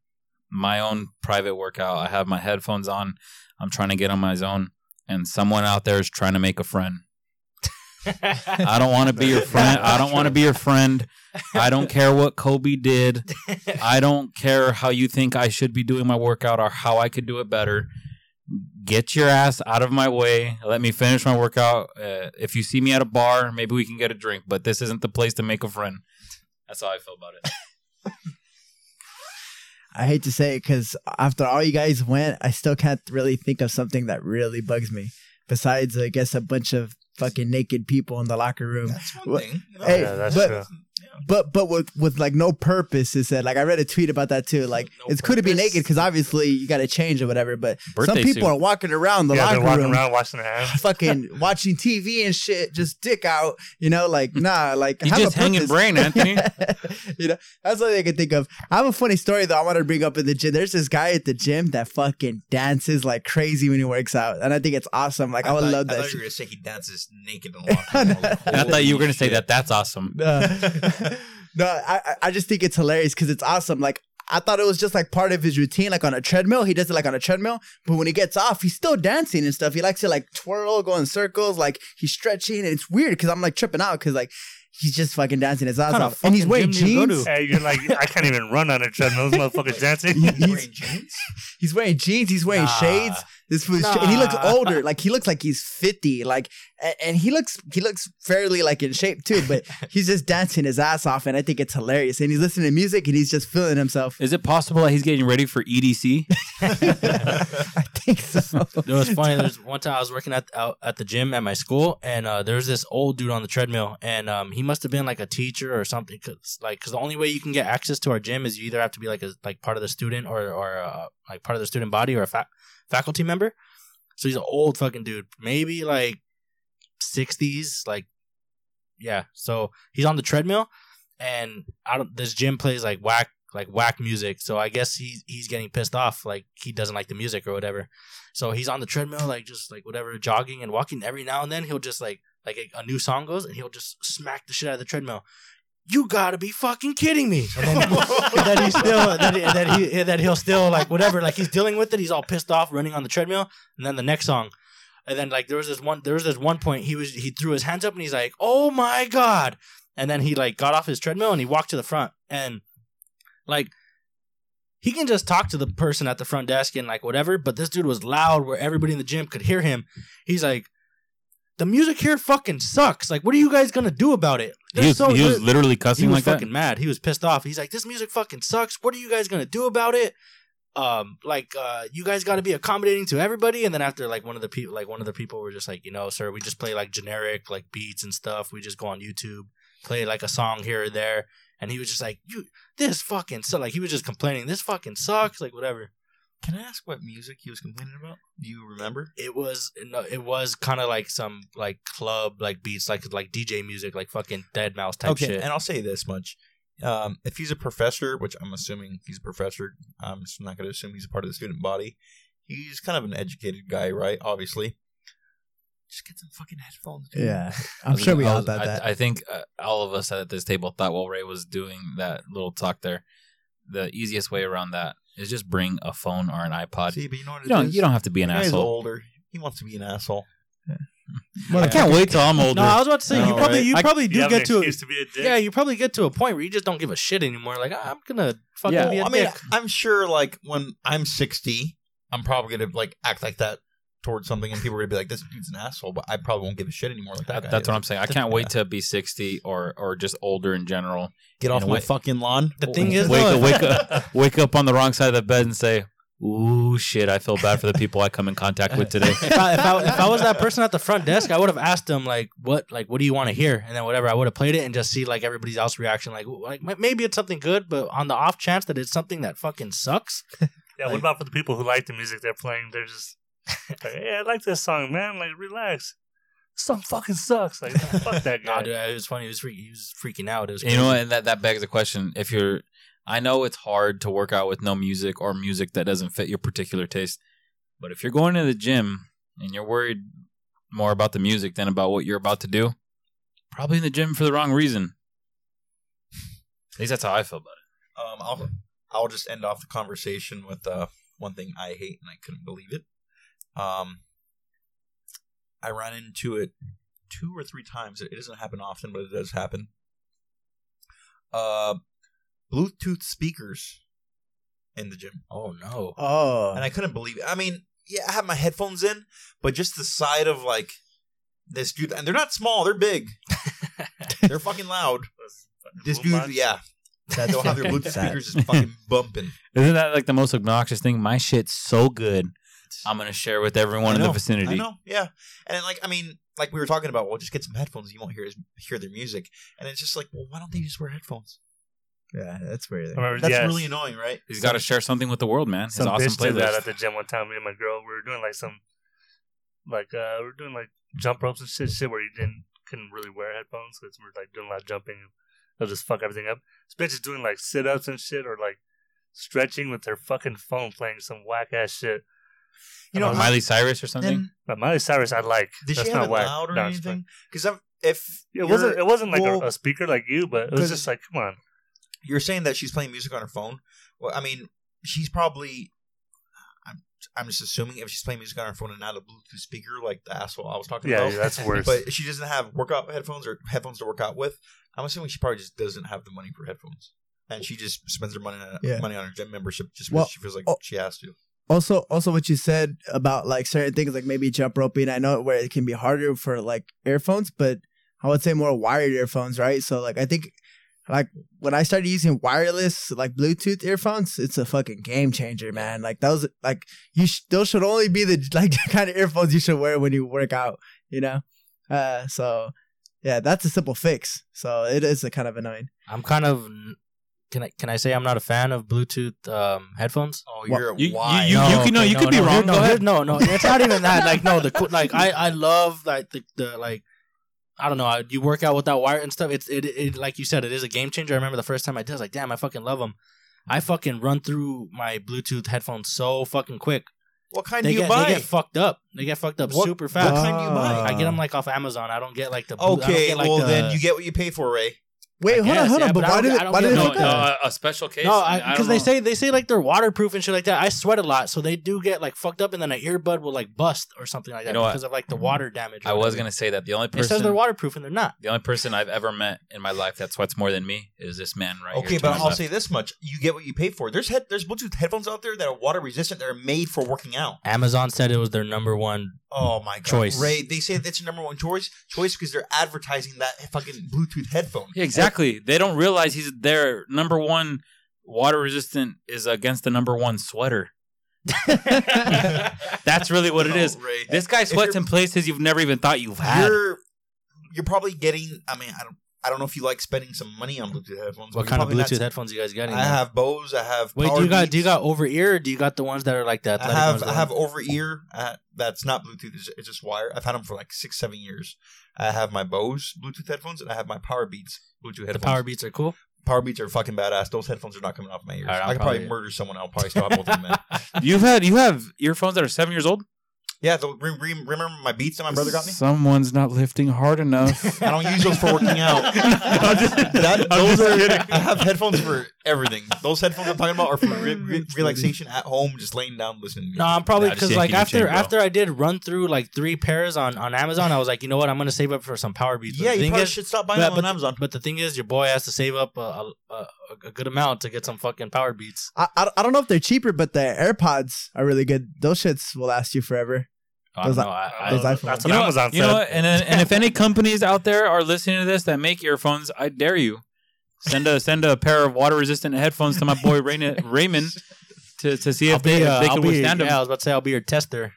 my own private workout, I have my headphones on. I'm trying to get on my zone, and someone out there is trying to make a friend. I don't want to be your friend. I don't want to be your friend. I don't care what Kobe did. I don't care how you think I should be doing my workout or how I could do it better. Get your ass out of my way. Let me finish my workout. Uh, if you see me at a bar, maybe we can get a drink, but this isn't the place to make a friend. That's how I feel about it. I hate to say it because after all you guys went, I still can't really think of something that really bugs me. Besides, I guess a bunch of fucking naked people in the locker room. That's one What- thing. you know? Hey, Yeah, that's but true. But but with with like no purpose is said. Like I read a tweet about that too. Like No it's cool to be naked because obviously you got to change or whatever. But Birthday some people suit. are walking around the yeah, they're locker walking room. around washing their hands. Fucking watching TV and shit, just dick out, you know, like nah, like You have a just hanging purpose. brain, Anthony. you know, that's all I can think of. I have a funny story though. I want to bring up in the gym. There's this guy at the gym that fucking dances like crazy when he works out, and I think it's awesome. Like I, would thought- love I that. thought you shit. were gonna say he dances naked in the locker room. I like, I thought you were going to say shit. that. That's awesome. No, uh, no, I I- I just think it's hilarious because it's awesome. Like I thought it was just like part of his routine, like on a treadmill. He does it like on a treadmill, but when he gets off, he's still dancing and stuff. He likes to like twirl, go in circles, like he's stretching, and it's weird because I'm like tripping out because like he's just fucking dancing his ass Kinda off, and he's wearing gym do you jeans. to? Hey, you're like, I can't even run on a treadmill. This motherfucker's dancing. He's he's, wearing jeans. he's wearing jeans. He's wearing Nah. shades. This fool's and he looks older. Like he looks like he's fifty. Like and, and he looks he looks fairly like in shape too. But he's just dancing his ass off, and I think it's hilarious. And he's listening to music, and he's just feeling himself. Is it possible that he's getting ready for EDC? I think so. It was funny. There's one time I was working at out at the gym at my school, and uh, there was this old dude on the treadmill, and um, he must have been like a teacher or something. Cause like, cause the only way you can get access to our gym is you either have to be like a like part of the student or or uh, like part of the student body or a fa- faculty member. So he's an old fucking dude, maybe like sixties, like yeah. So he's on the treadmill, and I don't. This gym plays like whack like whack music. So I guess he's he's getting pissed off, like he doesn't like the music or whatever. So he's on the treadmill, like just like whatever, jogging and walking. Every now and then he'll just like like a new song goes and he'll just smack the shit out of the treadmill. You gotta be fucking kidding me! And then, then he's still, and then, he, and then he'll still like whatever, like he's dealing with it. He's all pissed off, running on the treadmill, and then the next song, and then like there was this one, there was this one point he was he threw his hands up and he's like, "Oh my god!" And then he like got off his treadmill and he walked to the front and like he can just talk to the person at the front desk and like whatever, but this dude was loud where everybody in the gym could hear him. He's like, the music here fucking sucks. Like, what are you guys gonna do about it? He They're was, so he was good." literally He was like that. fucking mad. He was pissed off. He's like, this music fucking sucks. What are you guys gonna do about it? Um, like, uh, you guys got to be accommodating to everybody. And then after, like, one of the people, like, one of the people were just like, you know, sir, we just play like generic like beats and stuff. We just go on YouTube, play like a song here or there. And he was just like, you, this fucking so like he was just complaining. This fucking sucks. Like whatever. Can I ask what music he was complaining about? Do you remember? It was no, it was kind of like some like club like beats like like DJ music like fucking Deadmau5 type okay, shit. and I'll say this much: um, if he's a professor, which I'm assuming he's a professor, I'm just not going to assume he's a part of the student body. He's kind of an educated guy, right? Obviously, just get some fucking headphones. dude. Yeah, I I'm sure we all was- thought I, that. I think uh, all of us at this table thought while Ray was doing that little talk there, the easiest way around that is just bring a phone or an iPod. See, but you know what it you don't you don't have to be an The guy's asshole. older. He wants to be an asshole. I can't wait till I'm older. no, I was about to say you No, probably right? you I- probably You do have get to a, excuse to be a dick. yeah you probably get to a point where you just don't give a shit anymore. Like ah, I'm gonna fucking Yeah. be a I mean, dick. I'm sure, like when I'm 60, I'm probably gonna like act like that towards something, and people are gonna be like, "This dude's an asshole," but I probably won't give a shit anymore. Like that. That- guy that's is. what I'm saying. I can't wait to be 60 or or just older in general. Get off my way- fucking lawn. The thing is, wake, though, wake up, wake up on the wrong side of the bed and say, "Ooh, shit! I feel bad for the people I come in contact with today." if I, if I if I was that person at the front desk, I would have asked them like, "What like what do you want to hear?" And then whatever, I would have played it and just see like everybody else reaction. Like like maybe it's something good, but on the off chance that it's something that fucking sucks, Yeah, what about for the people who like the music they're playing? They're just like, hey, I like this song, man. Like, relax. This song fucking sucks. Like, fuck that guy. nah, dude, it was funny. He was freak, he was freaking out. It was you know, what? and that that begs the question: If you're, I know it's hard to work out with no music or music that doesn't fit your particular taste, but if you're going to the gym and you're worried more about the music than about what you're about to do, probably in the gym for the wrong reason. At least that's how I feel about it. Um, I'll I'll just end off the conversation with uh, one thing I hate and I couldn't believe it. Um, I ran into it two or three times. It doesn't happen often, but it does happen. Uh, Bluetooth speakers in the gym, Oh no. Oh, and I couldn't believe it. I mean, yeah, I have my headphones in, but just the side of like this dude, and they're not small; they're big. they're fucking loud. Fucking This dude, box. yeah, that's they'll have their Bluetooth speakers just fucking bumping. Isn't that like the most obnoxious thing? My shit's so good. I'm gonna share with everyone I in the vicinity. I know, yeah. And like, I mean, like we were talking about, well, just get some headphones. You won't hear his, hear their music. And it's just like, well, why don't they just wear headphones? Yeah, that's weird. Remember, That's yes, really annoying, right? He's got to share something with the world, man. His Some awesome bitch did that at the gym one time. Me and my girl, we were doing like some, like uh, we were doing like jump ropes and shit, shit where you didn't couldn't really wear headphones because we were like doing a lot of jumping. They'll just fuck everything up. This bitch is doing like sit ups and shit, or like stretching with her fucking phone, playing some whack ass shit. You know, Miley Cyrus or something. But Miley Cyrus, I like. did That's she not have it whack. loud or No, it's anything? Because if It wasn't. It wasn't like well, a, a speaker like you, but it was 'cause- just like, come on. you're saying that she's playing music on her phone. Well, I mean, she's probably. I'm, I'm just assuming if she's playing music on her phone and not a Bluetooth speaker, like the asshole I was talking Yeah, about. yeah, that's worse. But she doesn't have workout headphones or headphones to work out with. I'm assuming she probably just doesn't have the money for headphones, and she just spends her money on Yeah. money on her gym membership just because Well, she feels like oh- she has to. Also also what you said about like certain things like maybe jump roping i know where it can be harder for like earphones but i would say more wired earphones right? So like i think like when i started using wireless like bluetooth earphones it's a fucking game changer man. Like those like you sh- those should only be the like kind of earphones you should wear when you work out you know? Uh so yeah that's a simple fix. So it is a kind of annoying. I'm kind of. Can I can I say I'm not a fan of Bluetooth um, headphones? Oh, you're you- why? you- you can- no, you could be wrong. No, Go ahead. no, no, it's not even that. Like, no, the like I I love like the, the like I don't know. I- You work out without wire and stuff. It's it, it like you said, it is a game changer. I remember the first time I did, I was like, damn, I fucking love them. I fucking run through my Bluetooth headphones so fucking quick. what kind They do you get buy? they get fucked up. They get fucked up What- super what fast. kind do you buy? I get them like off Amazon. I don't get like the blue- I don't okay, get, like, well the- then you get what you pay for, Ray. Wait I hold on hold yeah, on but, but why did I why did they no, fuck no, that? a, a special case. No, I because they say they say like they're waterproof and shit like that. I sweat a lot, so they do get like fucked up, and then an earbud will like bust or something like that You know what? because of like the water damage. or I was gonna say that the only It says they're waterproof and they're not. the only person I've ever met in my life that sweats more than me is this man right Okay, here. to but I'll left. say this much: you get what you pay for. There's head, there's Bluetooth headphones out there that are water resistant. That are made for working out. Amazon said it was their number one. Oh my god, Choice. Ray. They say that's your number one choice, choice because they're advertising that fucking Bluetooth headphone. Yeah, exactly. They don't realize he's their number one water resistant is against the number one sweater. That's really what it No, is. Ray. This guy sweats in places you've never even thought you've had. You're you're probably getting. I mean, I don't. I don't know if you like spending some money on Bluetooth headphones. What kind of not- Bluetooth headphones you guys getting? I have Bose. I have. Wait, Power do you got do you got over ear? Or do you got the ones that are like that? I have I have over ear. Uh, that's not Bluetooth. It's, it's just wire. I've had them for like six, seven years. I have my Bose Bluetooth headphones, and I have my Power Beats Bluetooth the headphones. power beats are cool. Power Beats are fucking badass. Those headphones are not coming off my ears. Right, I'm could probably probably- murder someone. I'll probably have both of them. Man. You've had you have earphones that are seven years old. Yeah, the, re- re- remember my Beats that my brother got me? Someone's not lifting hard enough. I don't use those for working out. I'm just- That, those are. I have headphones for everything. Those headphones I'm talking about are for re- re- relaxation at home, just laying down listening to music. No, I'm probably because yanking like after chain, after I did run through like three pairs on on Amazon, I was like, you know what, I'm gonna save up for some power beats. But yeah, the you thing probably is, should stop buying but- them on but- Amazon. But the thing is, your boy has to save up a, a, a, a good amount to get some fucking power beats. I, I I don't know if they're cheaper, but the AirPods are really good. Those shits will last you forever. I don't Those know. I, I, those That's iPhones. what you know, Amazon what, you know what? And then, and if any companies out there are listening to this that make earphones, I dare you send a send a pair of water resistant headphones to my boy Raymond, Raymond to, to see if I'll they, be, if they I'll can be, withstand yeah, them. I was about to say I'll be your tester.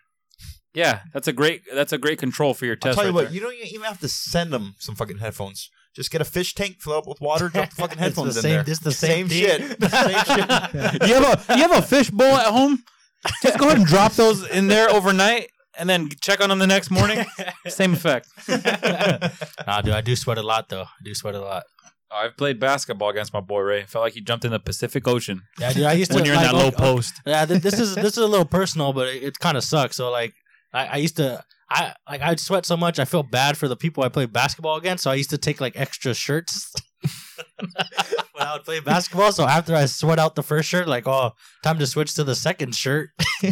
Yeah, that's a great that's a great control for your tester. I'll test. tell you right what, there. you don't even have to send them some fucking headphones. Just get a fish tank, fill up with water, drop the fucking It's headphones the in same- there. this the same thing. shit. The same shit. you have a you have a fish bowl at home. Just go ahead and drop those in there overnight, and then check on them the next morning. Same effect. nah, dude, I do sweat a lot though. I do sweat a lot. I've played basketball against my boy Ray. Felt like he jumped in the Pacific Ocean Yeah, dude, I used to when you're in like, that low okay, post. Yeah, this is this is a little personal, but it, it kind of sucks. So like, I, I used to, I like I'd sweat so much, I feel bad for the people I play basketball against. So I used to take like extra shirts when I would play basketball. So after I sweat out the first shirt, like, oh, time to switch to the second shirt.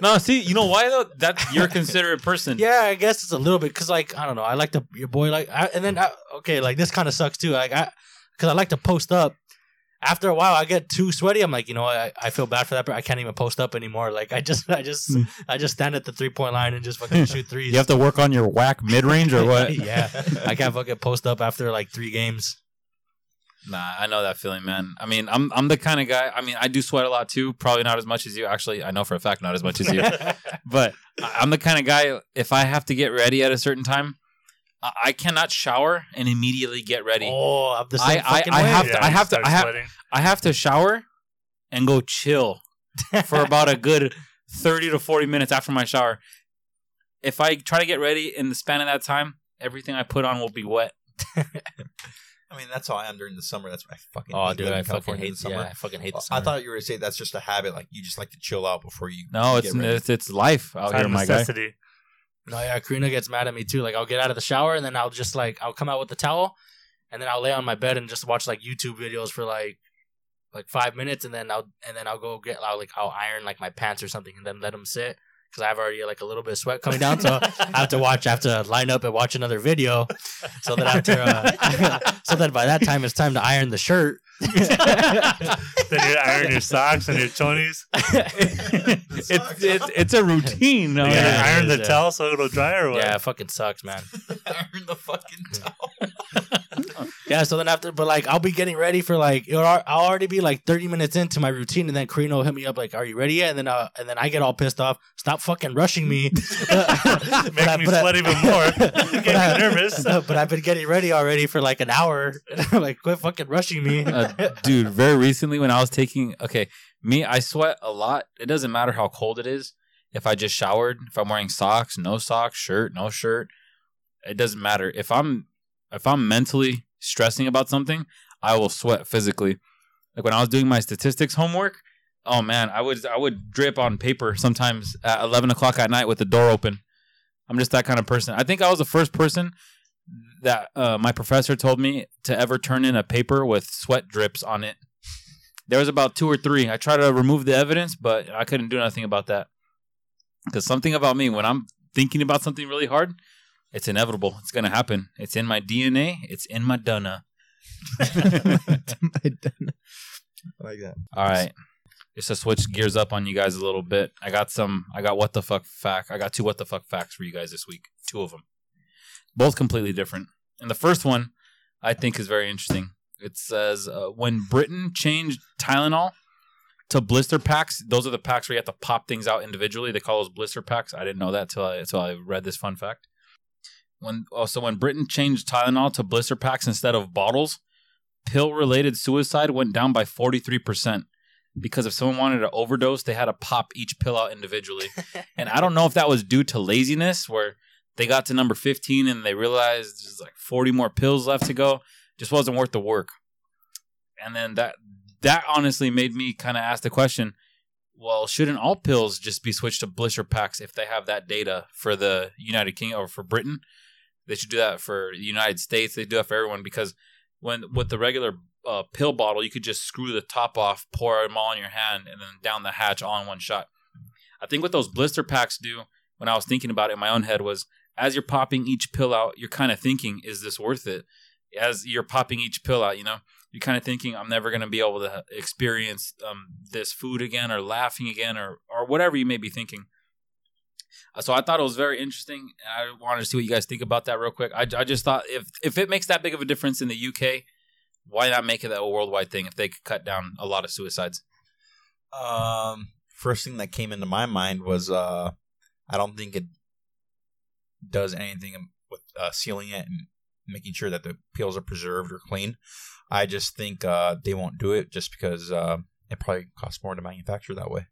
No, see, you know why though? That you're a considerate person. yeah, I guess it's a little bit because, like, I don't know. I like to your boy like, I, and then I, okay, like this kind of sucks too. Like, I because I like to post up. After a while, I get too sweaty. I'm like, you know, I, I feel bad for that, but I can't even post up anymore. Like, I just, I just, Mm. I just stand at the three point line and just fucking shoot threes. You have to work on your whack mid range or what? yeah, I can't fucking post up after like three games. Nah, I know that feeling, man. I mean, I'm I'm the kind of guy. I mean, I do sweat a lot too. Probably not as much as you. Actually, I know for a fact not as much as you. but I- I'm the kind of guy. If I have to get ready at a certain time, I I cannot shower and immediately get ready. oh, I'm the same I- fucking I way. have to- I have start I have- sweating. I have to shower and go chill for about a good 30 to 40 minutes after my shower. If I try to get ready in the span of that time, everything I put on will be wet. I mean, that's how I am during the summer. That's what I fucking. Oh, hate dude, I fucking hate. the Yeah, summer. I fucking hate the I thought you were gonna say that's just a habit. Like you just like to chill out before you. No, get it's ready. it's, it's life out It's here, of my guy. No, yeah, Karina gets mad at me too. Like I'll get out of the shower and then I'll just like I'll come out with the towel and then I'll lay on my bed and just watch like YouTube videos for like like five minutes and then I'll and then I'll go get I'll like I'll iron like my pants or something and then let them sit because I have already like a little bit of sweat coming down. So I have to watch. I have to line up and watch another video so that after uh, so that by that time it's time to iron the shirt. then you iron your socks and your chonies. It's, it's it's a routine. No, You Yeah, iron the yeah. towel so it'll dry or what? yeah, it fucking sucks, man. Iron the fucking towel. Yeah, so then after, but like I'll be getting ready for like it'll, I'll already be like thirty minutes into my routine, and then Karina will hit me up like, "Are you ready yet?" And then uh, and then I get all pissed off. Stop fucking rushing me. Make me sweat even more. Get me nervous. but I've been getting ready already for like an hour. like, quit fucking rushing me. uh, dude, very recently when I was taking okay, me I sweat a lot. It doesn't matter how cold it is. If I just showered, if I'm wearing socks, no socks, shirt, no shirt, it doesn't matter. If I'm if I'm mentally stressing about something, I will sweat physically. Like when I was doing my statistics homework, oh man, I would I would drip on paper sometimes at eleven o'clock at night with the door open. I'm just that kind of person. I think I was the first person that uh, my professor told me to ever turn in a paper with sweat drips on it. There was about two or three. I tried to remove the evidence, but I couldn't do nothing about that. Because something about me, when I'm thinking about something really hard, it's inevitable. It's gonna happen. It's in my DNA. It's in my dunna. I like that. All right. Just to switch gears up on you guys a little bit. I got some. I got what the fuck fact. I got two what the fuck facts for you guys this week. Two of them, both completely different. And the first one, I think, is very interesting. It says uh, when Britain changed Tylenol to blister packs. Those are the packs where you have to pop things out individually. They call those blister packs. I didn't know that till I till I read this fun fact. When oh, also when Britain changed Tylenol to blister packs instead of bottles, pill related suicide went down by forty three percent because if someone wanted to overdose, they had to pop each pill out individually. and I don't know if that was due to laziness, where they got to number 15 and they realized there's like 40 more pills left to go. Just wasn't worth the work. And then that that honestly made me kind of ask the question, well, shouldn't all pills just be switched to blister packs if they have that data for the United Kingdom or for Britain? They should do that for the United States. They do that for everyone because when with the regular uh, pill bottle, you could just screw the top off, pour them all in your hand, and then down the hatch all in one shot. I think what those blister packs do, when I was thinking about it in my own head, was as you're popping each pill out, you're kind of thinking, is this worth it? As you're popping each pill out, you know, you're kind of thinking, I'm never going to be able to experience um, this food again, or laughing again, or or whatever you may be thinking. Uh, So I thought it was very interesting. and I wanted to see what you guys think about that real quick. I, I just thought if if it makes that big of a difference in the UK, why not make it a worldwide thing if they could cut down a lot of suicides? Um, first thing that came into my mind was uh, I don't think it does anything with uh, sealing it and making sure that the peels are preserved or clean. I just think uh, they won't do it just because uh, it probably costs more to manufacture that way.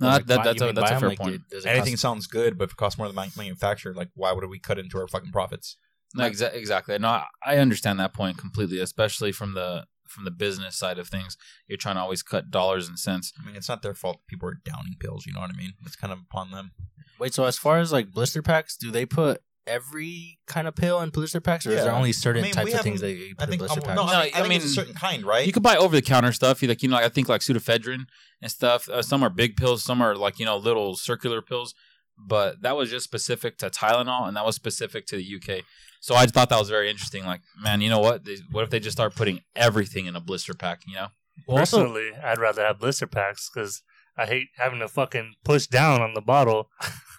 No, Like, that, that's a, that's buy a 'em? fair Like, point. does it Anything cost- sounds good, but if it costs more than man- manufacture, like why would we cut into our fucking profits? No, exa- exactly. No, I- I understand that point completely, especially from the from the business side of things. You're trying to always cut dollars and cents. I mean, it's not their fault. People are downing pills. You know what I mean? It's kind of upon them. Wait, so as far as like blister packs, do they put every kind of pill in blister packs, or is there only certain I mean, types we of things that haven't- you I put in think blister um, packs? no, No, I, think, I I think it's mean, a certain kind, right? You can buy over the counter stuff. You like you know I think like Sudafedrin and stuff. Uh, some are big pills, some are like you know little circular pills. But that was just specific to Tylenol, and that was specific to the UK. So I thought that was very interesting. Like, man, you know what? They, what if they just start putting everything in a blister pack? You know, Well, also, Personally, I'd rather have blister packs because I hate having to fucking push down on the bottle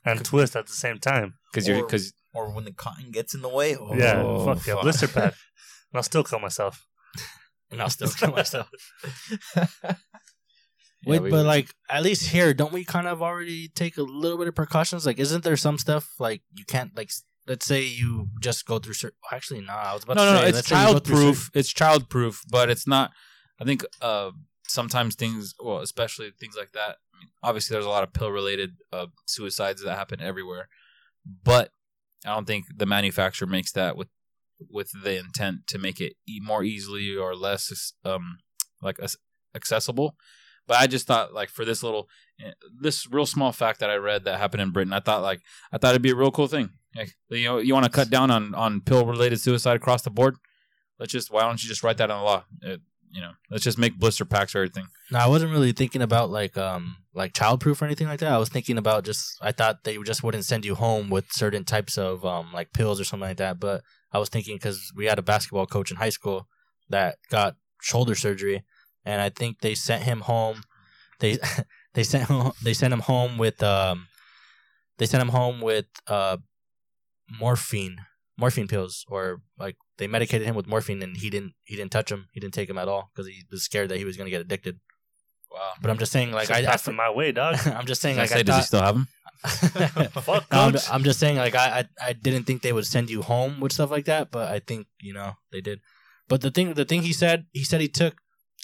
and twist at the same time. because you're because or when the cotton gets in the way. Oh, yeah, fuck yeah, blister pack. And I'll still kill myself. and I'll still kill myself. Yeah, Wait, we- but like at least here, don't we kind of already take a little bit of precautions? Like, isn't there some stuff like you can't like? Let's say you just go through certain. Actually, no. I was about no, to no, say, no. It's let's say you go child through proof. It's child proof, but it's not. I think uh, sometimes things, well, especially things like that. I mean, obviously, there's a lot of pill related uh, suicides that happen everywhere, but I don't think the manufacturer makes that with with the intent to make it more easily or less um like accessible. But I just thought like for this little eh, this real small fact that I read that happened in Britain, I thought like I thought it'd be a real cool thing. Like, you know, you want to cut down on on pill related suicide across the board? Let's just why don't you just write that in the law? It, you know, let's just make blister packs or everything. No, I wasn't really thinking about like um like childproof or anything like that. I was thinking about just I thought they just wouldn't send you home with certain types of um like pills or something like that. But I was thinking because we had a basketball coach in high school that got shoulder surgery, and I think they sent him home. They they sent him they sent him home with um they sent him home with uh morphine morphine pills or like they medicated him with morphine and he didn't he didn't touch him he didn't take him at all because he was scared that he was going to get addicted Wow. but i'm just saying like Like i, I I passed my way, dog. i'm just saying Like like I say, i does he still have them? Fuck, No, I'm. I'm just saying like I, I i didn't think they would send you home with stuff like that but i think you know they did but the thing the thing he said he said he took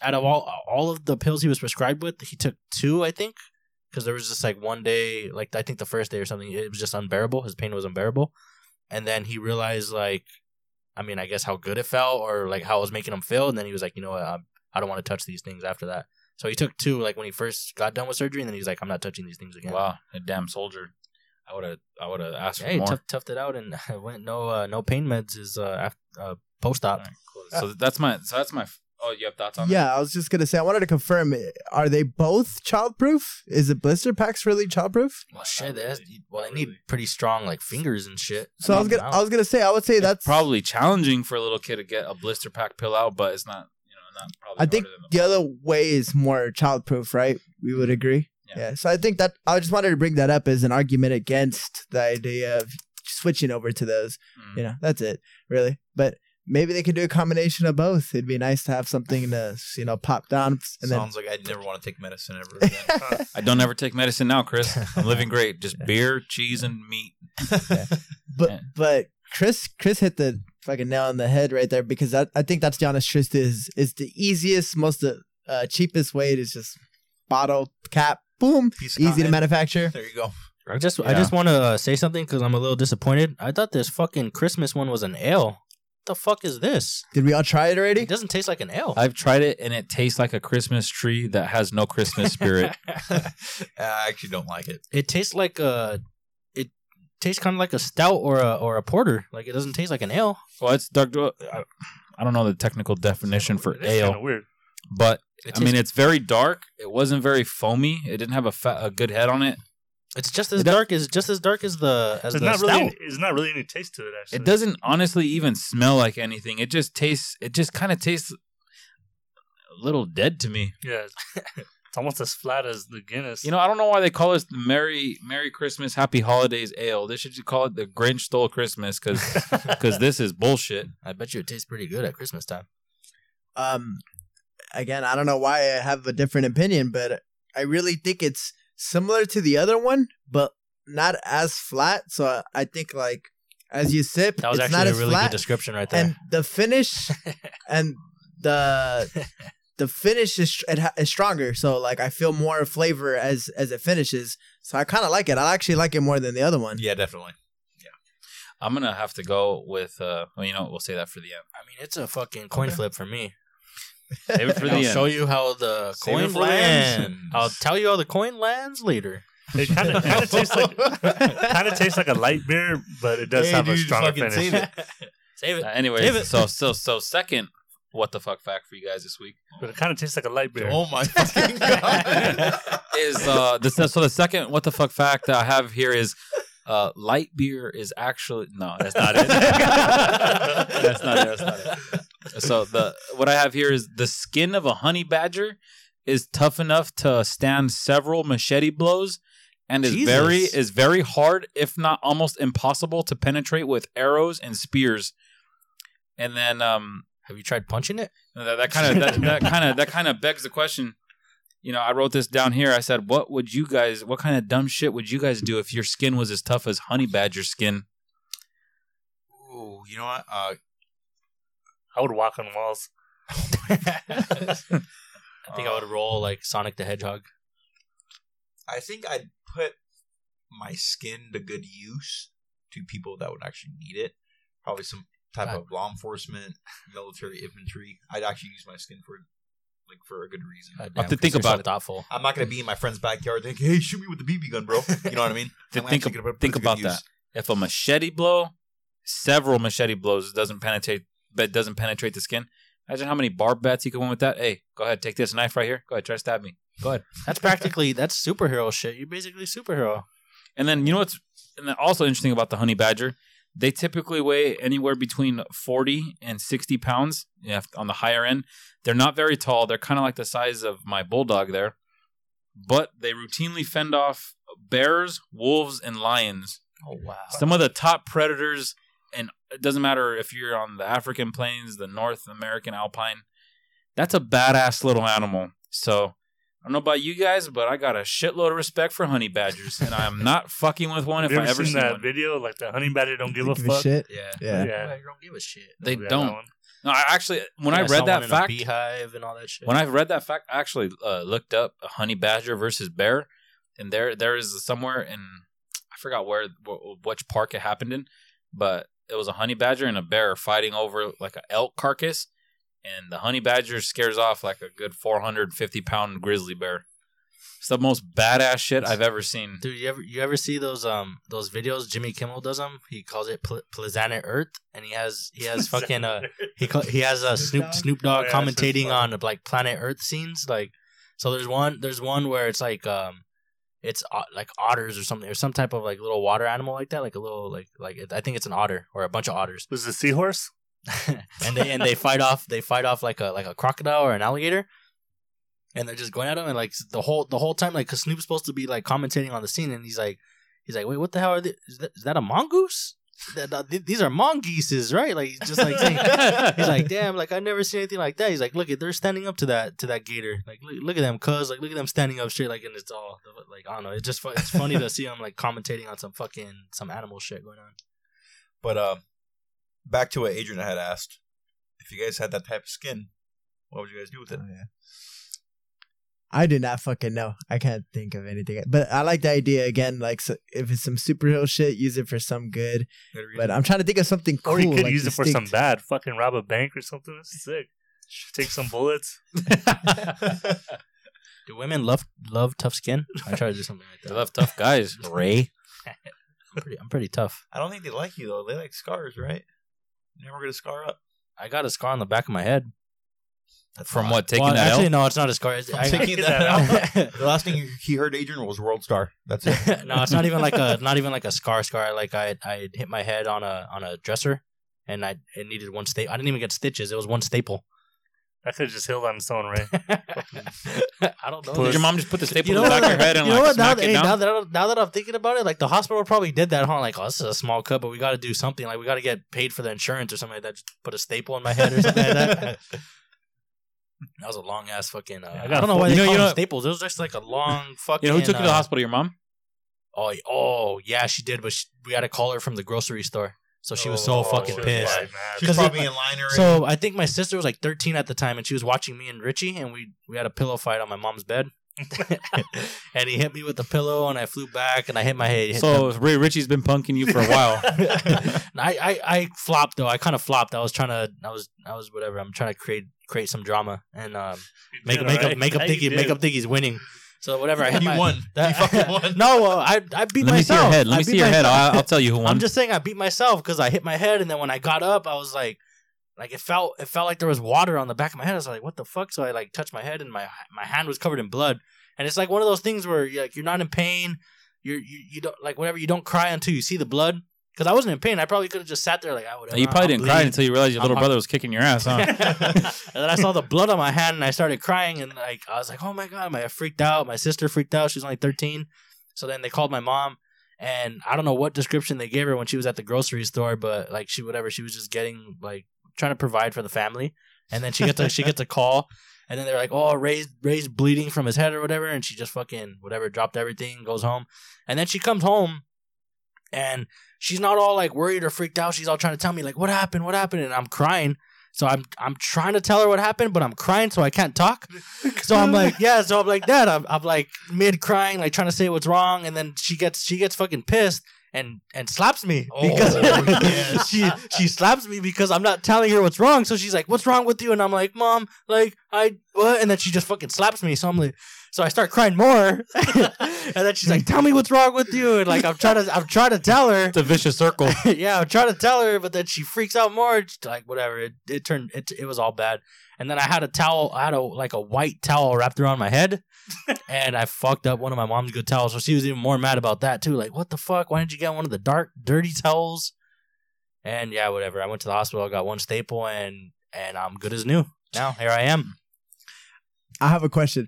out of all all of the pills he was prescribed with he took two i think because there was just like one day like i think the first day or something it was just unbearable his pain was unbearable and then he realized like i mean i guess how good it felt or like how it was making him feel and then he was like you know what i, I don't want to touch these things after that so he took two like when he first got done with surgery and then he's like i'm not touching these things again Wow, a damn soldier. I would have I would have asked for Hey, more. tough, toughed it out and went no uh, no pain meds is uh, after, uh post op. Alright, cool. So that's my so that's my. Oh, you have thoughts on Yeah, I was just gonna say I wanted to confirm: are they both childproof? Is it blister packs really childproof? Well, shit, Not that's, well, they need pretty strong like fingers and shit. So I was gonna, I was gonna say, I would say It's that's probably challenging for a little kid to get a blister pack pill out, but it's not. You know, not probably. I think harder than the other way is more childproof, right? We would agree. Yeah. Yeah. So I think that I just wanted to bring that up as an argument against the idea of switching over to those. Mm. You know, that's it, really. But maybe they could do a combination of both. It'd be nice to have something to you know pop down and then. Sounds like I'd never want to take medicine ever again. I don't ever take medicine now, Chris. I'm living great. Just beer, cheese, and meat. But Yeah. but Chris Chris hit the fucking nail on the head right there because I, I think that's the honest truth is is the easiest, most uh, cheapest way to just bottle cap, boom, Piece easy to manufacture. There you go. I just I just want to uh, say something because I'm a little disappointed. I thought this fucking Christmas one was an ale. What the fuck is this? Did we all try it already? It doesn't taste like an ale. I've tried it, and it tastes like a Christmas tree that has no Christmas spirit. I actually don't like it. it tastes like a. It tastes kind of like a stout or a or a porter. Like it doesn't taste like an ale. well, it's dark. I I don't know the technical definition for It is ale, weird. but It I mean, it's very dark. It wasn't very foamy. It didn't have a fat, a good head on it. It's just as it dark as just as dark as the as There's the not stout. really. There's not really any taste to it. Actually, It doesn't honestly even smell like anything. It just tastes. It just kind of tastes a little dead to me. Yeah, it's, it's almost as flat as the Guinness. You know, I don't know why they call this the Merry Merry Christmas Happy Holidays Ale. They should just call it the Grinch Stole Christmas because because this is bullshit. I bet you it tastes pretty good at Christmas time. um again i don't know why i have a different opinion but i really think it's similar to the other one but not as flat so i think like as you sip That was it's not actually a really flat good description right there. and the finish and the the finish is it ha- is stronger so like i feel more flavor as as it finishes so i kind of like it i actually like it more than the other one Yeah, definitely. Yeah, I'm gonna have to go with. uh Well, you know, we'll say that for the end. I mean, it's a fucking coin flip for me. Save it for the I'll end. show you how the Save it coin for the lands. end. I'll tell you how the coin lands later. It kind of kind of tastes like kind of tastes like a light beer, but it does Hey, have a stronger fucking finish. save it. Save it. Uh, Save anyways, it. so so so second, what the fuck fact for you guys this week But it kind of tastes like a light beer. Oh my fucking god! is uh the so the second what the fuck fact that I have here is uh light beer is actually no that's not it that's not it that's not it so the what I have here is the skin of a honey badger is tough enough to stand several machete blows and is Jesus. very is very hard if not almost impossible to penetrate with arrows and spears and then um Have you tried punching it? that kind of that, kind of that kind of begs the question. You know, I wrote this down here. I said, "What would you guys? What kind of dumb shit would you guys do if your skin was as tough as honey badger skin?" Ooh, you know what? Uh, I would walk on walls. I think I would roll uh, like Sonic the Hedgehog. I think I'd put my skin to good use to people that would actually need it. Probably some type God. of law enforcement, military, infantry. I'd actually use my skin for like for a good reason. God have to think you're so about it. Thoughtful. I'm not gonna be in my friend's backyard thinking, "Hey, shoot me with the BB gun, bro." You know what I mean? To I'm think actually ab- gonna put it think to good about use. that. If a machete blow, several machete blows doesn't penetrate, but doesn't penetrate the skin. Imagine how many barb bats you could win with that. Hey, go ahead, take this knife right here. Go ahead, try to stab me. Go ahead. That's practically that's superhero shit. You're basically superhero. And then you know what's and then also interesting about the honey badger? They typically weigh anywhere between forty and sixty pounds. Yeah, on the higher end. They're not very tall. They're kind of like the size of my bulldog there, but they routinely fend off bears, wolves, and lions. Oh wow. Some of the top predators, and it doesn't matter if you're on the African plains, the North American alpine. That's a badass little animal. So I don't know about you guys, but I got a shitload of respect for honey badgers, and I am not fucking with one if you I ever ever seen seen that one. video? Like the honey badger don't give a Give a fuck. shit. Yeah. Yeah. Yeah. You don't give a shit. They Yeah, that don't. No, I actually when Yeah, I read that fact, beehive and all that shit. when I read that fact, I actually uh, looked up a honey badger versus bear, and there there is somewhere in I forgot where wh- which park it happened in, but it was a honey badger and a bear fighting over like an elk carcass, and the honey badger scares off like a good four hundred fifty pound grizzly bear. It's the most badass shit I've ever seen. Dude, you ever you ever see those um those videos Jimmy Kimmel does them? He calls it Pl- Planet Earth, and he has he has fucking uh he ca- he has a Snoop Snoop Dogg Oh, yeah, commentating on like Planet Earth scenes. Like, so there's one there's one where it's like um it's uh, like otters or something or some type of like little water animal like that, like a little like like I think it's an otter or a bunch of otters, Was it a seahorse? and they and they fight off they fight off like a like a crocodile or an alligator. And they're just going at him, and like the whole the whole time, like, cause Snoop's supposed to be like commentating on the scene, and he's like, he's like, wait, what the hell are they? Is that, is that a mongoose? These are mongooses, right? Like, he's just like saying, he's like, damn, like I never seen anything like that. He's like, look at they're standing up to that to that gator. Like, look, look at them, cuz like look at them standing up straight, like, and it's all like I don't know. It's just it's funny to see him like commentating on some fucking some animal shit going on. But uh, back to what Adrian had asked: if you guys had that type of skin, what would you guys do with it? Oh, yeah. I do not fucking know. I can't think of anything. But I like the idea again. Like, so if it's some superhero shit, use it for some good. Good. But I'm trying to think of something cool. Or you could like use it for some bad. Fucking rob a bank or something. That's sick. Take some bullets. Do women love love tough skin? I try to do something like that. They that. love tough guys, Ray. I'm pretty, I'm pretty tough. I don't think they like you though. They like scars, right? You're never gonna scar up. I got a scar on the back of my head. That's From what taking well, that actually, L? no, it's not a scar. It's, From I, taking that that out. the last thing he- he heard Adrian was World Star. That's it. no, it's not even like a not even like a scar scar. Like I I hit my head on a on a dresser, and I it needed one staple. I didn't even get stitches. It was one staple. I could have just healed on its own, right? I don't know. Did your mom just put the staple You in know the back of your head and you know like what? Now, smack that- it hey, down? now that I, now that I'm thinking about it, like the hospital probably did that. Huh? Like, oh, this is a small cut, but we got to do something. Like, we got to get paid for the insurance or something like that. Just put a staple in my head or something like that. That was a long ass fucking. Uh, I I, got don't know why you they know- call you them know- staples. It was just like a long fucking. you know who took you to the uh, hospital? Your mom. Oh, oh yeah, she did, but she, we had to call her from the grocery store, so she was so Oh, fucking she pissed. like, man. She's 'Cause probably it- in line already. So I think my sister was like 13 at the time, and she was watching me and Richie, and we we had a pillow fight on my mom's bed. and he hit me with the pillow, and I flew back, and I hit my head. hit So Ray Richie's been punking you for a while. I, I I flopped though. I kind of flopped. I was trying to. I was I was whatever. I'm trying to create create some drama and um, make did, make alright. up make up Yeah, think he, make up think he's winning. So whatever, I hit you my, won. That, you fucking won. no, well, I I beat Let me see myself. your head. Let I me beat see your head. I'll, I'll tell you who won. I'm just saying I beat myself because I hit my head, and then when I got up, I was like, like it felt it felt like there was water on the back of my head. I was like, what the fuck? So I like touched my head, and my my hand was covered in blood. And it's like one of those things where you're like you're not in pain. You're you, you don't like whatever. You don't cry until you see the blood. Because I wasn't in pain. I probably could have just sat there like I would. you probably didn't cry until you realized your I'm little hard- brother was kicking your ass, huh? and then I saw the blood on my hand and I started crying and like I was like, oh my god, my I freaked out. My sister freaked out. She was only thirteen. So then they called my mom and I don't know what description they gave her when she was at the grocery store, but like she whatever she was just getting like trying to provide for the family. And then she gets a she gets a call and then they're like, oh Ray's Ray's bleeding from his head or whatever, and she just fucking whatever dropped everything, goes home, and then she comes home and she's not all like worried or freaked out. She's all trying to tell me like what happened, what happened, and I'm crying. So I'm I'm trying to tell her what happened, but I'm crying, so I can't talk. So I'm like, yeah. So I'm like that. I'm, I'm like mid crying, like trying to say what's wrong, and then she gets she gets fucking pissed and and slaps me oh, because yes. she she slaps me because I'm not telling her what's wrong. So she's like, "What's wrong with you?" And I'm like, "Mom, like I what?" And then she just fucking slaps me. So I'm like, so I start crying more, and then she's like, "Tell me what's wrong with you." And like I'm trying to I'm trying to tell her, it's a vicious circle. yeah, I'm trying to tell her, but then she freaks out more. Just like whatever, it, it turned it it was all bad. And then I had a towel, I had a like a white towel wrapped around my head, and I fucked up one of my mom's good towels. So she was even more mad about that too. Like, what the fuck? Why didn't you get one of the dark, dirty towels? And yeah, whatever. I went to the hospital, I got one staple, and and I'm good as new. Now here I am. I have a question.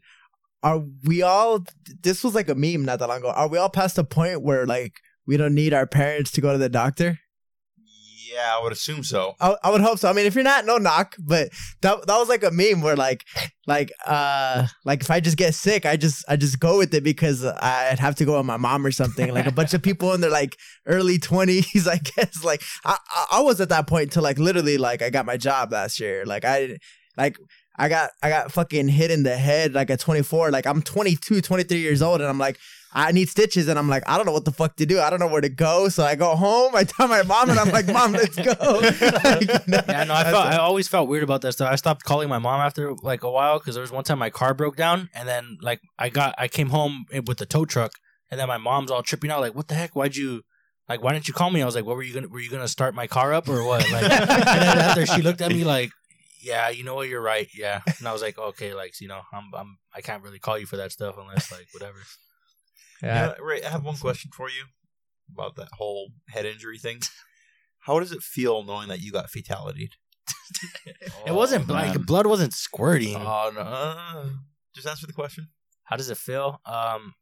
Are we all? This was like a meme not that long ago. Are we all past the point where like we don't need our parents to go to the doctor? Yeah, I would assume so. I, I would hope so. I mean, if you're not, no knock. But that that was like a meme where like like uh like if I just get sick, I just I just go with it because I'd have to go with my mom or something. Like a bunch of people in their like early twenties, I guess. Like I I- was at that point till like literally like I got my job last year. Like I like. I got I got fucking hit in the head like at 24 like I'm 22 23 years old and I'm like I need stitches and I'm like I don't know what the fuck to do I don't know where to go so I go home I tell my mom and I'm like mom let's go Like, you know, Yeah, no, I that's felt a- I always felt weird about that stuff. I stopped calling my mom after like a while because there was one time my car broke down, and then like I got I came home eh, with the tow truck, and then my mom's all tripping out like, "What the heck? Why'd you?" Like, why didn't you call me? I was like, "What were you gonna? Were you gonna start my car up or what?" Like, and then after she looked at me like, "Yeah, you know what? You're right. Yeah." And I was like, "Okay, like, you know, I'm, I'm, I can't really call you for that stuff unless like whatever." Yeah, Ray, I have one question for you about that whole head injury thing. How does it feel knowing that you got fatality? it wasn't Oh, like blood wasn't squirting. Oh no! just answer the question. How does it feel? Um,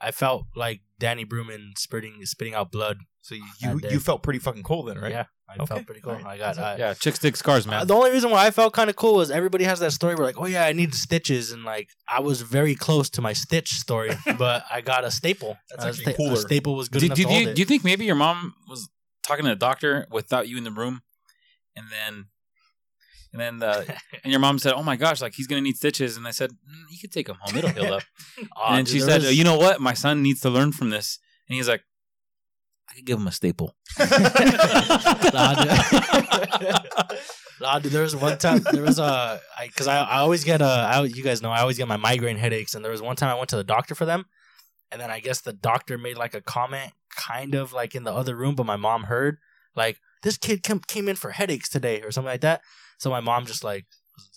I felt like Danny Bruman spitting spitting out blood. So you you, you felt pretty fucking cool then, right? Yeah, I Okay, felt pretty cool. alright. I got. I, Yeah, chicks dig scars, man. Uh, the only reason why I felt kind of cool was everybody has that story where like, oh yeah, I need stitches, and like I was very close to my stitch story, but I got a staple. That's a, actually sta- cooler. a staple was good do, enough do, to do, hold you, it. do you think maybe your mom was talking to the doctor without you in the room, and then, and then, uh, and your mom said, "Oh my gosh, like he's gonna need stitches," and I said, mm, "You could take him home; it'll heal up." Aw, and dude, she said, "You know what? My son needs to learn from this," and he's like, "I could give him a staple." Nah, dude. There was one time there was a because I, I always get a I, you guys know I always get my migraine headaches and there was one time I went to the doctor for them and then I guess the doctor made like a comment kind of like in the other room but my mom heard like this kid came came in for headaches today or something like that so my mom just like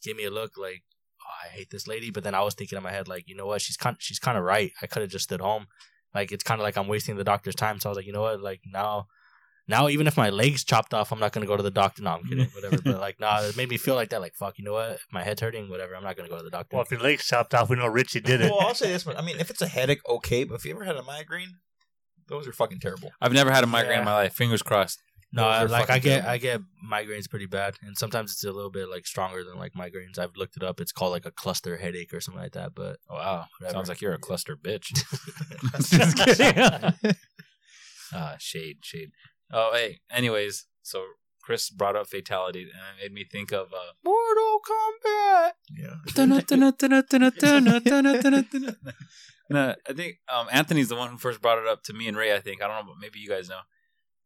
gave me a look like oh, I hate this lady but then I was thinking in my head like you know what she's kind she's kind of right I could have just stood home like it's kind of like I'm wasting the doctor's time so I was like you know what like now now even if my legs chopped off, I'm not gonna go to the doctor. No, I'm kidding, whatever. But like, nah, it made me feel like that. Like, fuck, you know what? If my head's hurting, whatever. I'm not gonna go to the doctor. Well, if your legs chopped off, we know Richie did it. well, I'll say this, but I mean, if it's a headache, okay. But if you ever had a migraine, those are fucking terrible. I've never had a migraine Yeah. in my life. Fingers crossed. No, I, like I get. I get migraines pretty bad, and sometimes it's a little bit like stronger than like migraines. I've looked it up. It's called like a cluster headache or something like that. But Wow, Whatever. sounds like you're a cluster bitch. Just kidding. Ah, shade, shade. Oh, hey. Anyways, so Chris brought up fatality, and it made me think of uh, Mortal Kombat. Yeah. no, I think um, Anthony's the one who first brought it up to me and Ray. I think I don't know, but maybe you guys know.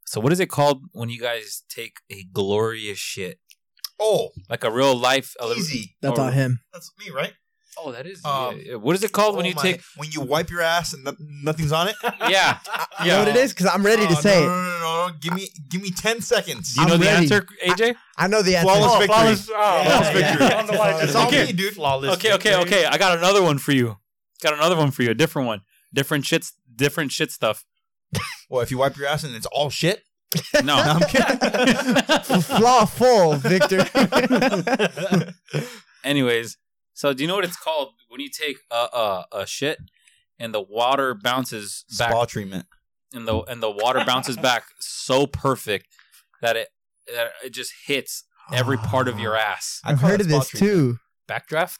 So, what is it called when you guys take a glorious shit, Oh, like a real life? a little- easy. that's or- on him That's me, right? Oh, that is. Um, yeah, yeah. What is it called when Oh you my- take? when you wipe your ass and no- nothing's on it. Yeah, You know what it is? Because I'm ready to Oh, say no, no, no, no, no. Give me, give me ten seconds. Do you know I'm the ready. answer, AJ? I know the answer. Flawless Oh, victory. flawless, oh, Flawless yeah, victory. yeah. I don't know why I It's just all Okay. me, dude. Flawless. Okay, okay, victory. okay. I got another one for you. Got another one for you. A different one. Different shits. Different shit stuff. Well, if you wipe your ass and it's all shit, No, no I'm kidding. Flaw full, Victor. Anyways, so do you know what it's called when you take a a, a shit and the water bounces back Spa treatment. and the and the water bounces back so perfect that it that it just hits every part of your ass. I I've heard of spa this treatment. too. Backdraft.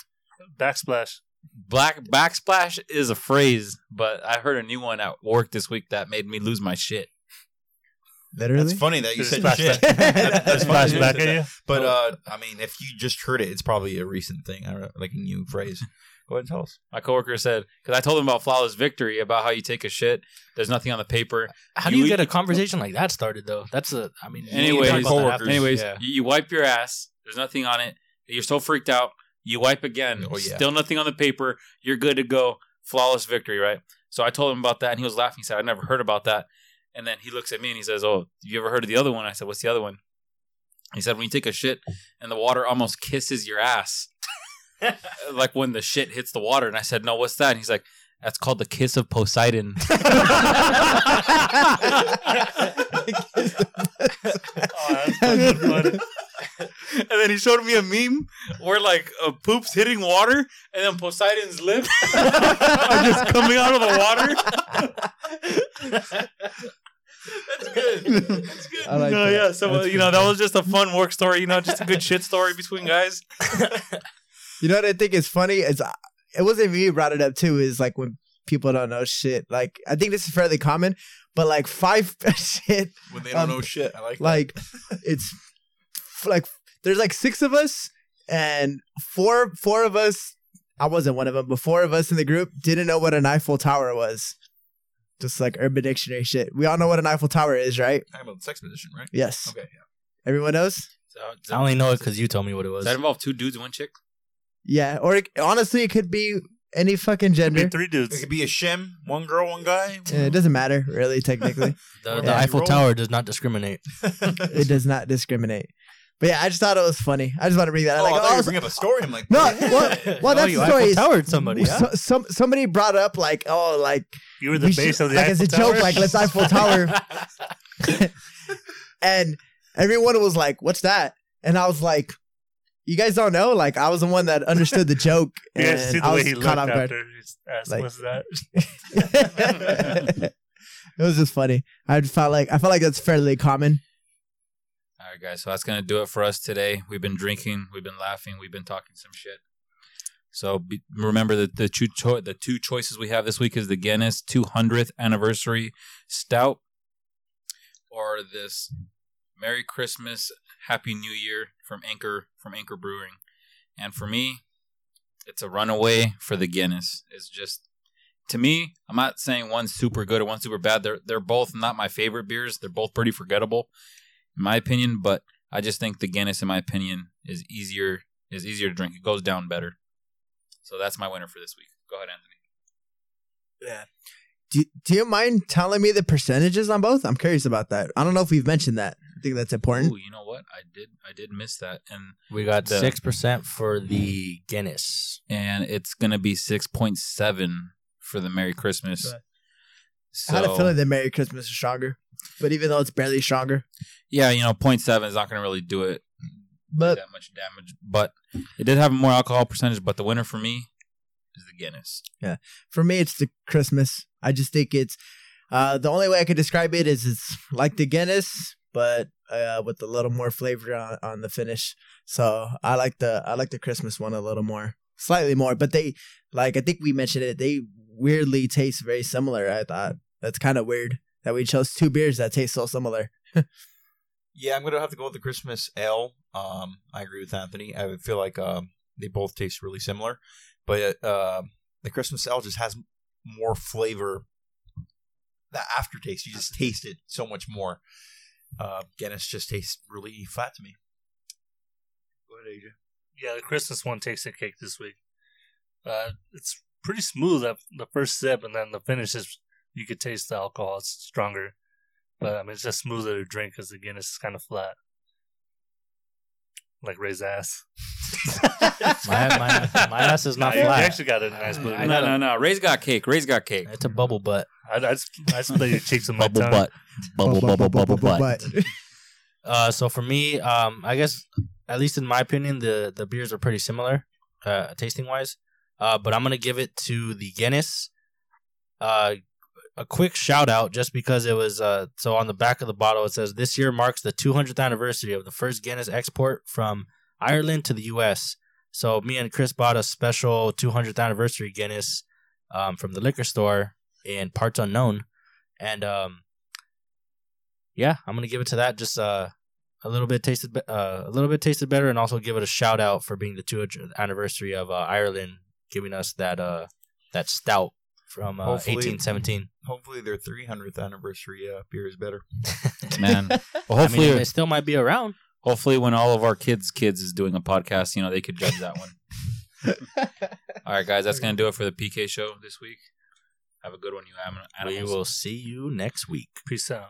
backsplash. Black backsplash is a phrase, but I heard a new one at work this week that made me lose my shit. Literally. That's funny that you said shit. That- that's funny Splash that back you at you. that. But uh, I mean, if you just heard it, it's probably a recent thing, I don't- like a new phrase. Go ahead and tell us. My coworker said because I told him about flawless victory about how you take a shit. There's nothing on the paper. How do You- you get a conversation like that started though? That's a. I mean, you Anyways, talk about that after. anyways, Yeah. you, you wipe your ass. There's nothing on it. You're so freaked out. You wipe again. Oh, yeah. Still nothing on the paper. You're good to go. Flawless victory, right? So I told him about that, and he was laughing. He said, "I never heard about that." And then he looks at me and he says, "Oh, you ever heard of the other one?" I said, "What's the other one?" He said, "When you take a shit and the water almost kisses your ass, like when the shit hits the water." And I said, "No, what's that?" And he's like, "That's called the kiss of Poseidon." Oh, that's funny. and then he showed me a meme where like a poop's hitting water, and then Poseidon's lips are just coming out of the water. That's good. That's good. I like no, that. yeah. So uh, That's you know that was just a fun work story. You know, just a good shit story between guys. You know what I think is funny is uh, it wasn't me who brought it up too. Is like when people don't know shit. Like I think this is fairly common, but like five shit, When they don't Um, know shit, I like like it's f- like there's like six of us and four four of us. I wasn't one of them, but four of us in the group didn't know what an Eiffel Tower was. Just like Urban Dictionary shit. We all know what an Eiffel Tower is, right? Talking about the sex position, right? Yes. Okay. Yeah. Everyone knows. So, I only know it because you told me what it was. Does that involve two dudes and one chick? Yeah. Or it, honestly, it could be any fucking Could be gender. three It could be a shim, one girl, one guy. Uh, It doesn't matter, really, technically. The, the Yeah. Eiffel Tower does not discriminate. it does not discriminate. But yeah, I just thought it was funny. I just want to bring that. Oh, up. I Like, thought you oh, were bringing up a story. I'm like, no, what? well, well, Oh, that's you the story. Towered somebody. huh? So, some somebody brought up like, oh, like You were the we base should- of the like Eiffel as a Tower. joke, like let's Eiffel Tower, and everyone was like, "What's that?" And I was like, "You guys don't know?" Like I was the one that understood the joke, You and guys see the I way he caught looked after his ass. Like- What's that? it was just funny. I felt like I felt like that's fairly common. Right, guys. So that's gonna do it for us today. We've been drinking, we've been laughing, we've been talking some shit. So be, remember that the two cho- the two choices we have this week is the Guinness 200th anniversary stout, or this Merry Christmas, Happy New Year from Anchor from Anchor Brewing. And for me, it's a runaway for the Guinness. It's just to me, I'm not saying one's super good or one's super bad. They're they're both not my favorite beers. They're both pretty forgettable in my opinion, but I just think the Guinness, in my opinion, is easier is easier to drink. It goes down better. So that's my winner for this week. Go ahead, Anthony. Yeah. Do, do you mind telling me the percentages on both? I'm curious about that. I don't know if we've mentioned that. I think that's important. Ooh, you know what? I did I did miss that, and We got six percent for the Guinness. and it's gonna be six point seven for the Merry Christmas. Right. So, I had a feeling that Merry Christmas is stronger, but even though it's barely stronger, yeah, you know, 0.7 is not gonna really do it but that much damage, but it did have a more alcohol percentage. But the winner for me is the Guinness. Yeah, for me, it's the Christmas. I just think it's uh, the only way I could describe it is it's like the Guinness, but uh, with a little more flavor on, on the finish. So I like the I like the Christmas one a little more, slightly more. But they like I think we mentioned it. They weirdly taste very similar. I thought that's kind of weird that we chose two beers that taste so similar. Yeah, I'm gonna have to go with the Christmas ale. Um, I agree with Anthony. I would feel like um, they both taste really similar, but uh, the Christmas ale just has more flavor. The aftertaste, you just taste it so much more. Uh, Guinness just tastes really flat to me. Go ahead, AJ. Yeah, the Christmas one takes the cake this week. Uh, it's pretty smooth at the first sip, and then the finish is you could taste the alcohol. It's stronger, but I mean it's just smoother to drink because the Guinness is kind of flat, like Ray's ass. My, my, my ass is not Nah, you- flat. You actually got a nice booty. no, no, no. Ray's got cake. Ray's got cake. It's a bubble butt. I, I, just, I split your cheeks with my Bubble tongue. butt. Bubble, bubble, bubble, butt. Uh, so for me, um, I guess at least in my opinion, the the beers are pretty similar, uh, tasting wise. Uh, but I'm gonna give it to the Guinness. Uh, a quick shout out just because it was uh so on the back of the bottle it says this year marks the 200th anniversary of the first Guinness export from Ireland to the U.S. So me and Chris bought a special 200th anniversary Guinness um, from the liquor store in parts unknown, and um, yeah, I'm gonna give it to that. Just uh, a little bit tasted, uh, a little bit tasted better, and also give it a shout out for being the 200th anniversary of uh, Ireland, giving us that uh that stout from uh, Hopefully- 1817. Hopefully, their 300th anniversary uh, beer is better. Man. Well, I hopefully, mean, it still might be around. hopefully, when all of our kids' kids is doing a podcast, you know, they could judge that one. all right, guys, that's gonna do it for the PK show this week. Have a good one, you am- We will see you next week. Peace out.